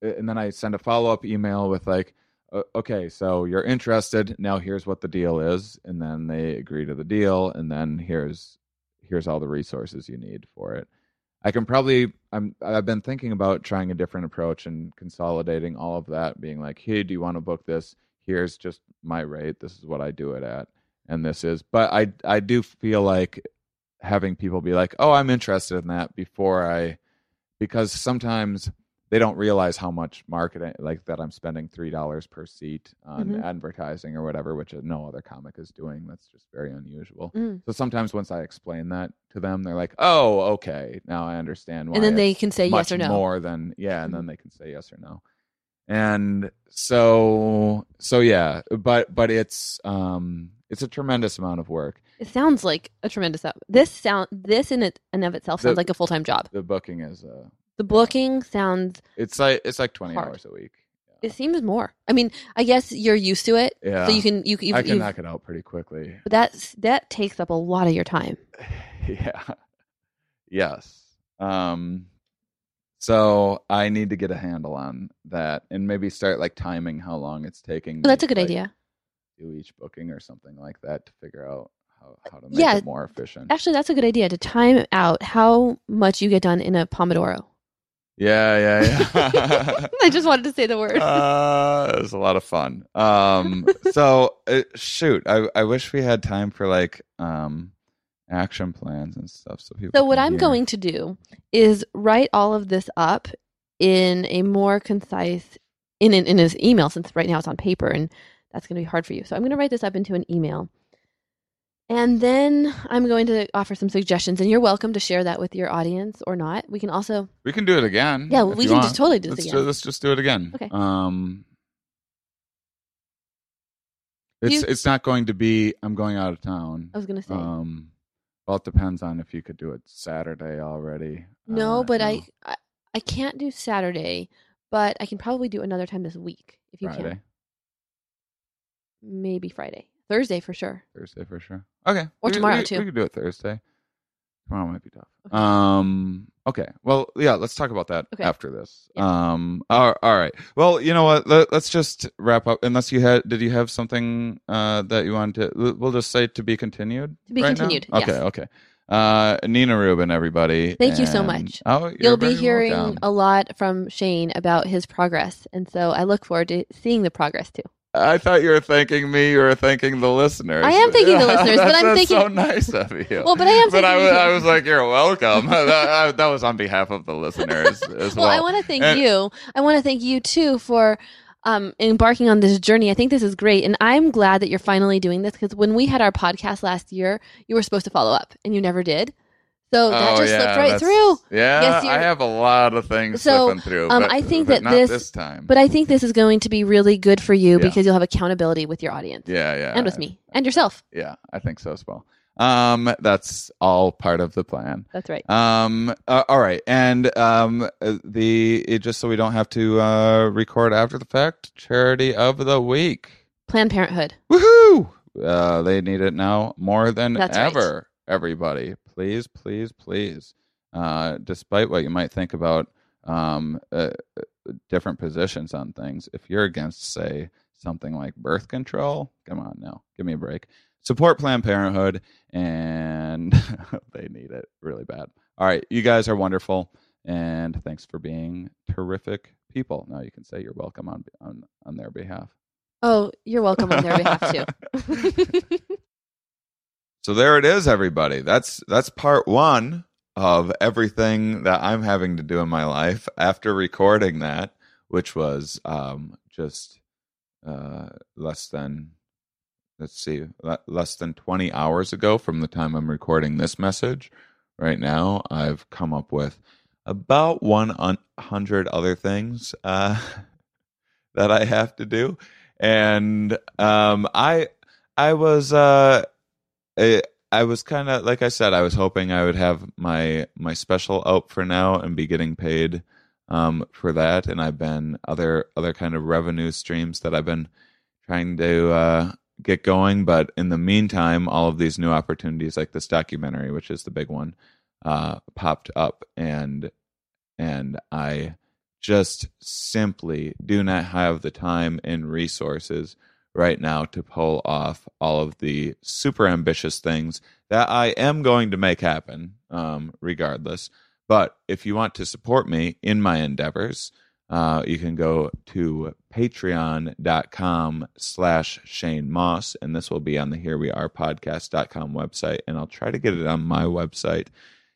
and then I send a follow up email with like, uh, okay, so you're interested. Now here's what the deal is, and then they agree to the deal, and then here's here's all the resources you need for it. I can probably I'm I've been thinking about trying a different approach and consolidating all of that, being like, hey, do you want to book this? Here's just my rate. This is what I do it at, and this is. But I I do feel like having people be like, oh, I'm interested in that before I, because sometimes they don't realize how much marketing like that I'm spending three dollars per seat on Mhm. advertising or whatever, which no other comic is doing. That's just very unusual. Mm. So sometimes once I explain that to them, they're like, "Oh, okay, now I understand." Why And then they can say yes or no. More than yeah, and Mhm. then they can say yes or no. And so so yeah, but but it's um It's a tremendous amount of work. It sounds like a tremendous. This sound. This in it and of itself sounds The- like a full time job. The booking is uh, The booking sounds. it's like it's like twenty Hard. hours a week. It seems more. I mean, I guess you're used to it, Yeah, so you can you you. I can knock it out pretty quickly. but that's that takes up a lot of your time. yeah. Yes. Um so I need to get a handle on that and maybe start like timing how long it's taking. Well, that's a good like, idea. Do each booking or something like that to figure out how, how to make Yeah. it more efficient. Actually, that's a good idea to time out how much you get done in a pomodoro. Yeah, yeah, yeah. I just wanted to say the word. uh, it was a lot of fun. Um, so uh, shoot, I I wish we had time for like um action plans and stuff. So people. So what I'm hear. going to do is write all of this up in a more concise in an, in his email since right now it's on paper and that's going to be hard for you. So I'm going to write this up into an email. And then I'm going to offer some suggestions and you're welcome to share that with your audience or not. We can also we can do it again. Yeah, we can want. just totally do this let's again. let's just do it again. Okay. Um. It's You- it's not going to be. I'm going out of town. I was going to say Um. Well, it depends on if you could do it Saturday already. no, Uh, but no. I, I can't do Saturday, but I can probably do another time this week if you Friday, can. Maybe Friday. Thursday for sure. Thursday for sure. Okay. Or We- tomorrow, we, too. We could do it Thursday. Tomorrow might be tough. Okay. Um. Okay. Well, yeah. Let's talk about that Okay. after this. Yeah. Um. All, all right. Well, you know what? Let, us just wrap up. Unless you had, did you have something uh that you wanted to? We'll just say to be continued. To be right now? continued, Okay. yes. Okay. Uh, Nina Rubin, everybody. Thank you so much. Oh, you're You'll be hearing welcome. a lot from Shane about his progress, and so I look forward to seeing the progress too. I thought you were thanking me. You were thanking the listeners. I am thanking the listeners, but I'm that's so nice of you. Well, but I am But I thanking was. I was like, you're welcome. that, I- that was on behalf of the listeners as well. Well, I want to thank And- you. I want to thank you too for um, embarking on this journey. I think this is great, and I'm glad that you're finally doing this because when we had our podcast last year, you were supposed to follow up, and you never did. So that Oh, just yeah, slipped right through. Yeah, Yes, I have a lot of things So, slipping through. um, but, I think that this- this time. But I think this is going to be really good for you Yeah. because you'll have accountability with your audience yeah, yeah, and with me and yourself. Yeah, I think so as well. Um, that's all part of the plan. That's right. Um, uh, all right, and um, uh, the it, just so we don't have to uh, record after the fact, charity of the week. Planned Parenthood. Woohoo! Uh, they need it now more than That's right. ever. Everybody, please, please, please. Uh, despite what you might think about um, uh, uh, different positions on things, if you're against, say, something like birth control, come on now, give me a break. Support Planned Parenthood, and they need it really bad. All right, you guys are wonderful, and thanks for being terrific people. Now you can say you're welcome on on on their behalf. Oh, you're welcome on their behalf too. So there it is, everybody. That's that's part one of everything that I'm having to do in my life after recording that, which was um, just uh, less than let's see, le- less than 20 hours ago from the time I'm recording this message. Right now, I've come up with about 100 other things uh, that I have to do, and um, I I was. Uh, I, I was kind of like I said, I was hoping I would have my my special out for now and be getting paid um, for that, and I've been other other kind of revenue streams that I've been trying to uh, get going. But in the meantime, all of these new opportunities, like this documentary, which is the big one, uh, popped up, and and I just simply do not have the time and resources right now to pull off all of the super ambitious things that I am going to make happen, um, regardless. But if you want to support me in my endeavors, uh, you can go to patreon.com slash Shane Mauss, and this will be on the Here We Are podcast.com website, and I'll try to get it on my website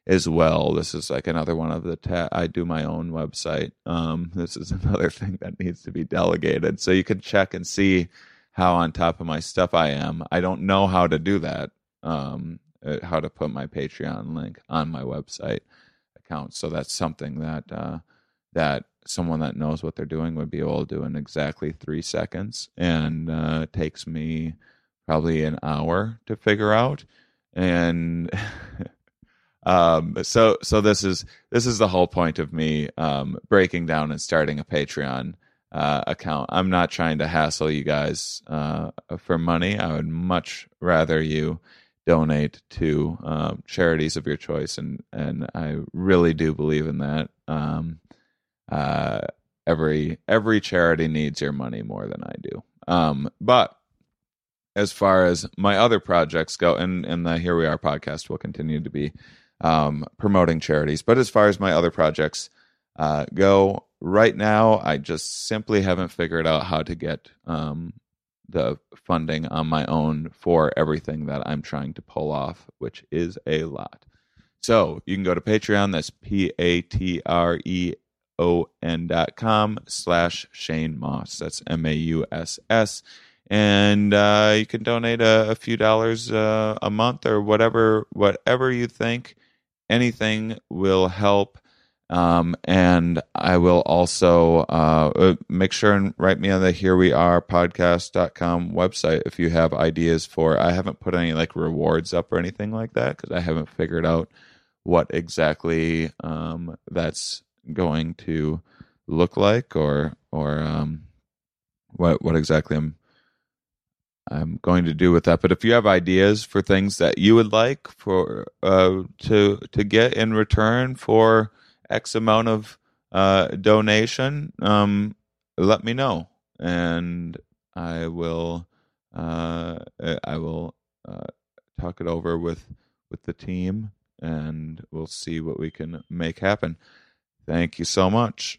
as well. This is like another one of the ta- I do my own website. Um, this is another thing that needs to be delegated, so you can check and see how on top of my stuff I am. I don't know how to do that. Um, uh, how to put my Patreon link on my website account. So that's something that uh, that someone that knows what they're doing would be able to do in exactly three seconds, and uh, takes me probably an hour to figure out, and um, so so this is this is the whole point of me um, breaking down and starting a Patreon uh, account. I'm not trying to hassle you guys uh, for money. I would much rather you donate to um, charities of your choice, and and I really do believe in that. Um, uh, every every charity needs your money more than I do. Um, but as far as my other projects go, and and the Here We Are podcast will continue to be um, promoting charities. But as far as my other projects uh, go, right now I just simply haven't figured out how to get um, the funding on my own for everything that I'm trying to pull off, which is a lot. So you can go to Patreon. That's P A T R E O N dot com slash Shane Mauss. That's M A U S S. And uh, you can donate a, a few dollars uh, a month or whatever whatever you think. Anything will help. Um, and I will also uh, uh, make sure and write me on the here we are podcast.com website if you have ideas for I haven't put any like rewards up or anything like that because I haven't figured out what exactly um, that's going to look like or or um, what what exactly I'm I'm going to do with that. But if you have ideas for things that you would like for uh, to to get in return for X amount of uh, donation, um, let me know, and I will uh, I will uh, talk it over with with the team, and we'll see what we can make happen. Thank you so much.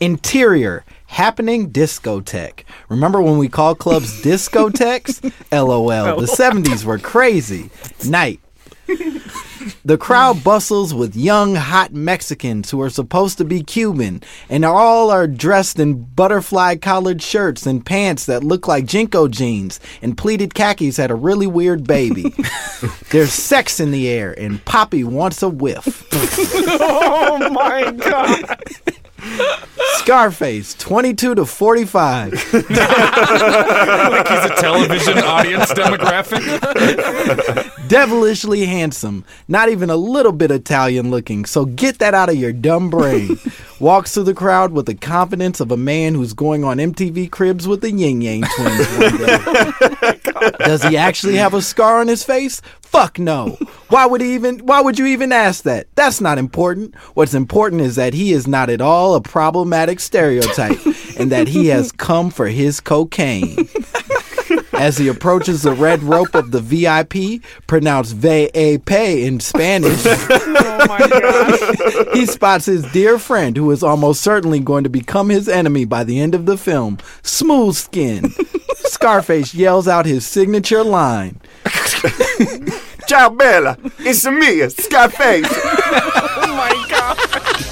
Interior, happening discotheque. Remember when we called clubs discotheques? LOL. The 70s were crazy. Night. The crowd bustles with young, hot Mexicans who are supposed to be Cuban, and all are dressed in butterfly collared shirts and pants that look like JNCO jeans, and pleated khakis had a really weird baby. There's sex in the air, and Poppy wants a whiff. Oh my god! Scarface, 22 to 45. Like he's a television audience demographic. Devilishly handsome, not even a little bit Italian looking, so get that out of your dumb brain. Walks through the crowd with the confidence of a man who's going on MTV Cribs with the Ying Yang twins one day. Does he actually have a scar on his face? Fuck no. Why would he even why would you even ask that? That's not important. What's important is that he is not at all a problematic stereotype and that he has come for his cocaine. As he approaches the red rope of the VIP, pronounced VAP in Spanish, Oh my god! he spots his dear friend who is almost certainly going to become his enemy by the end of the film, Smooth Skin. Scarface yells out his signature line. Ciao, Bella. It's me, Scarface. Oh my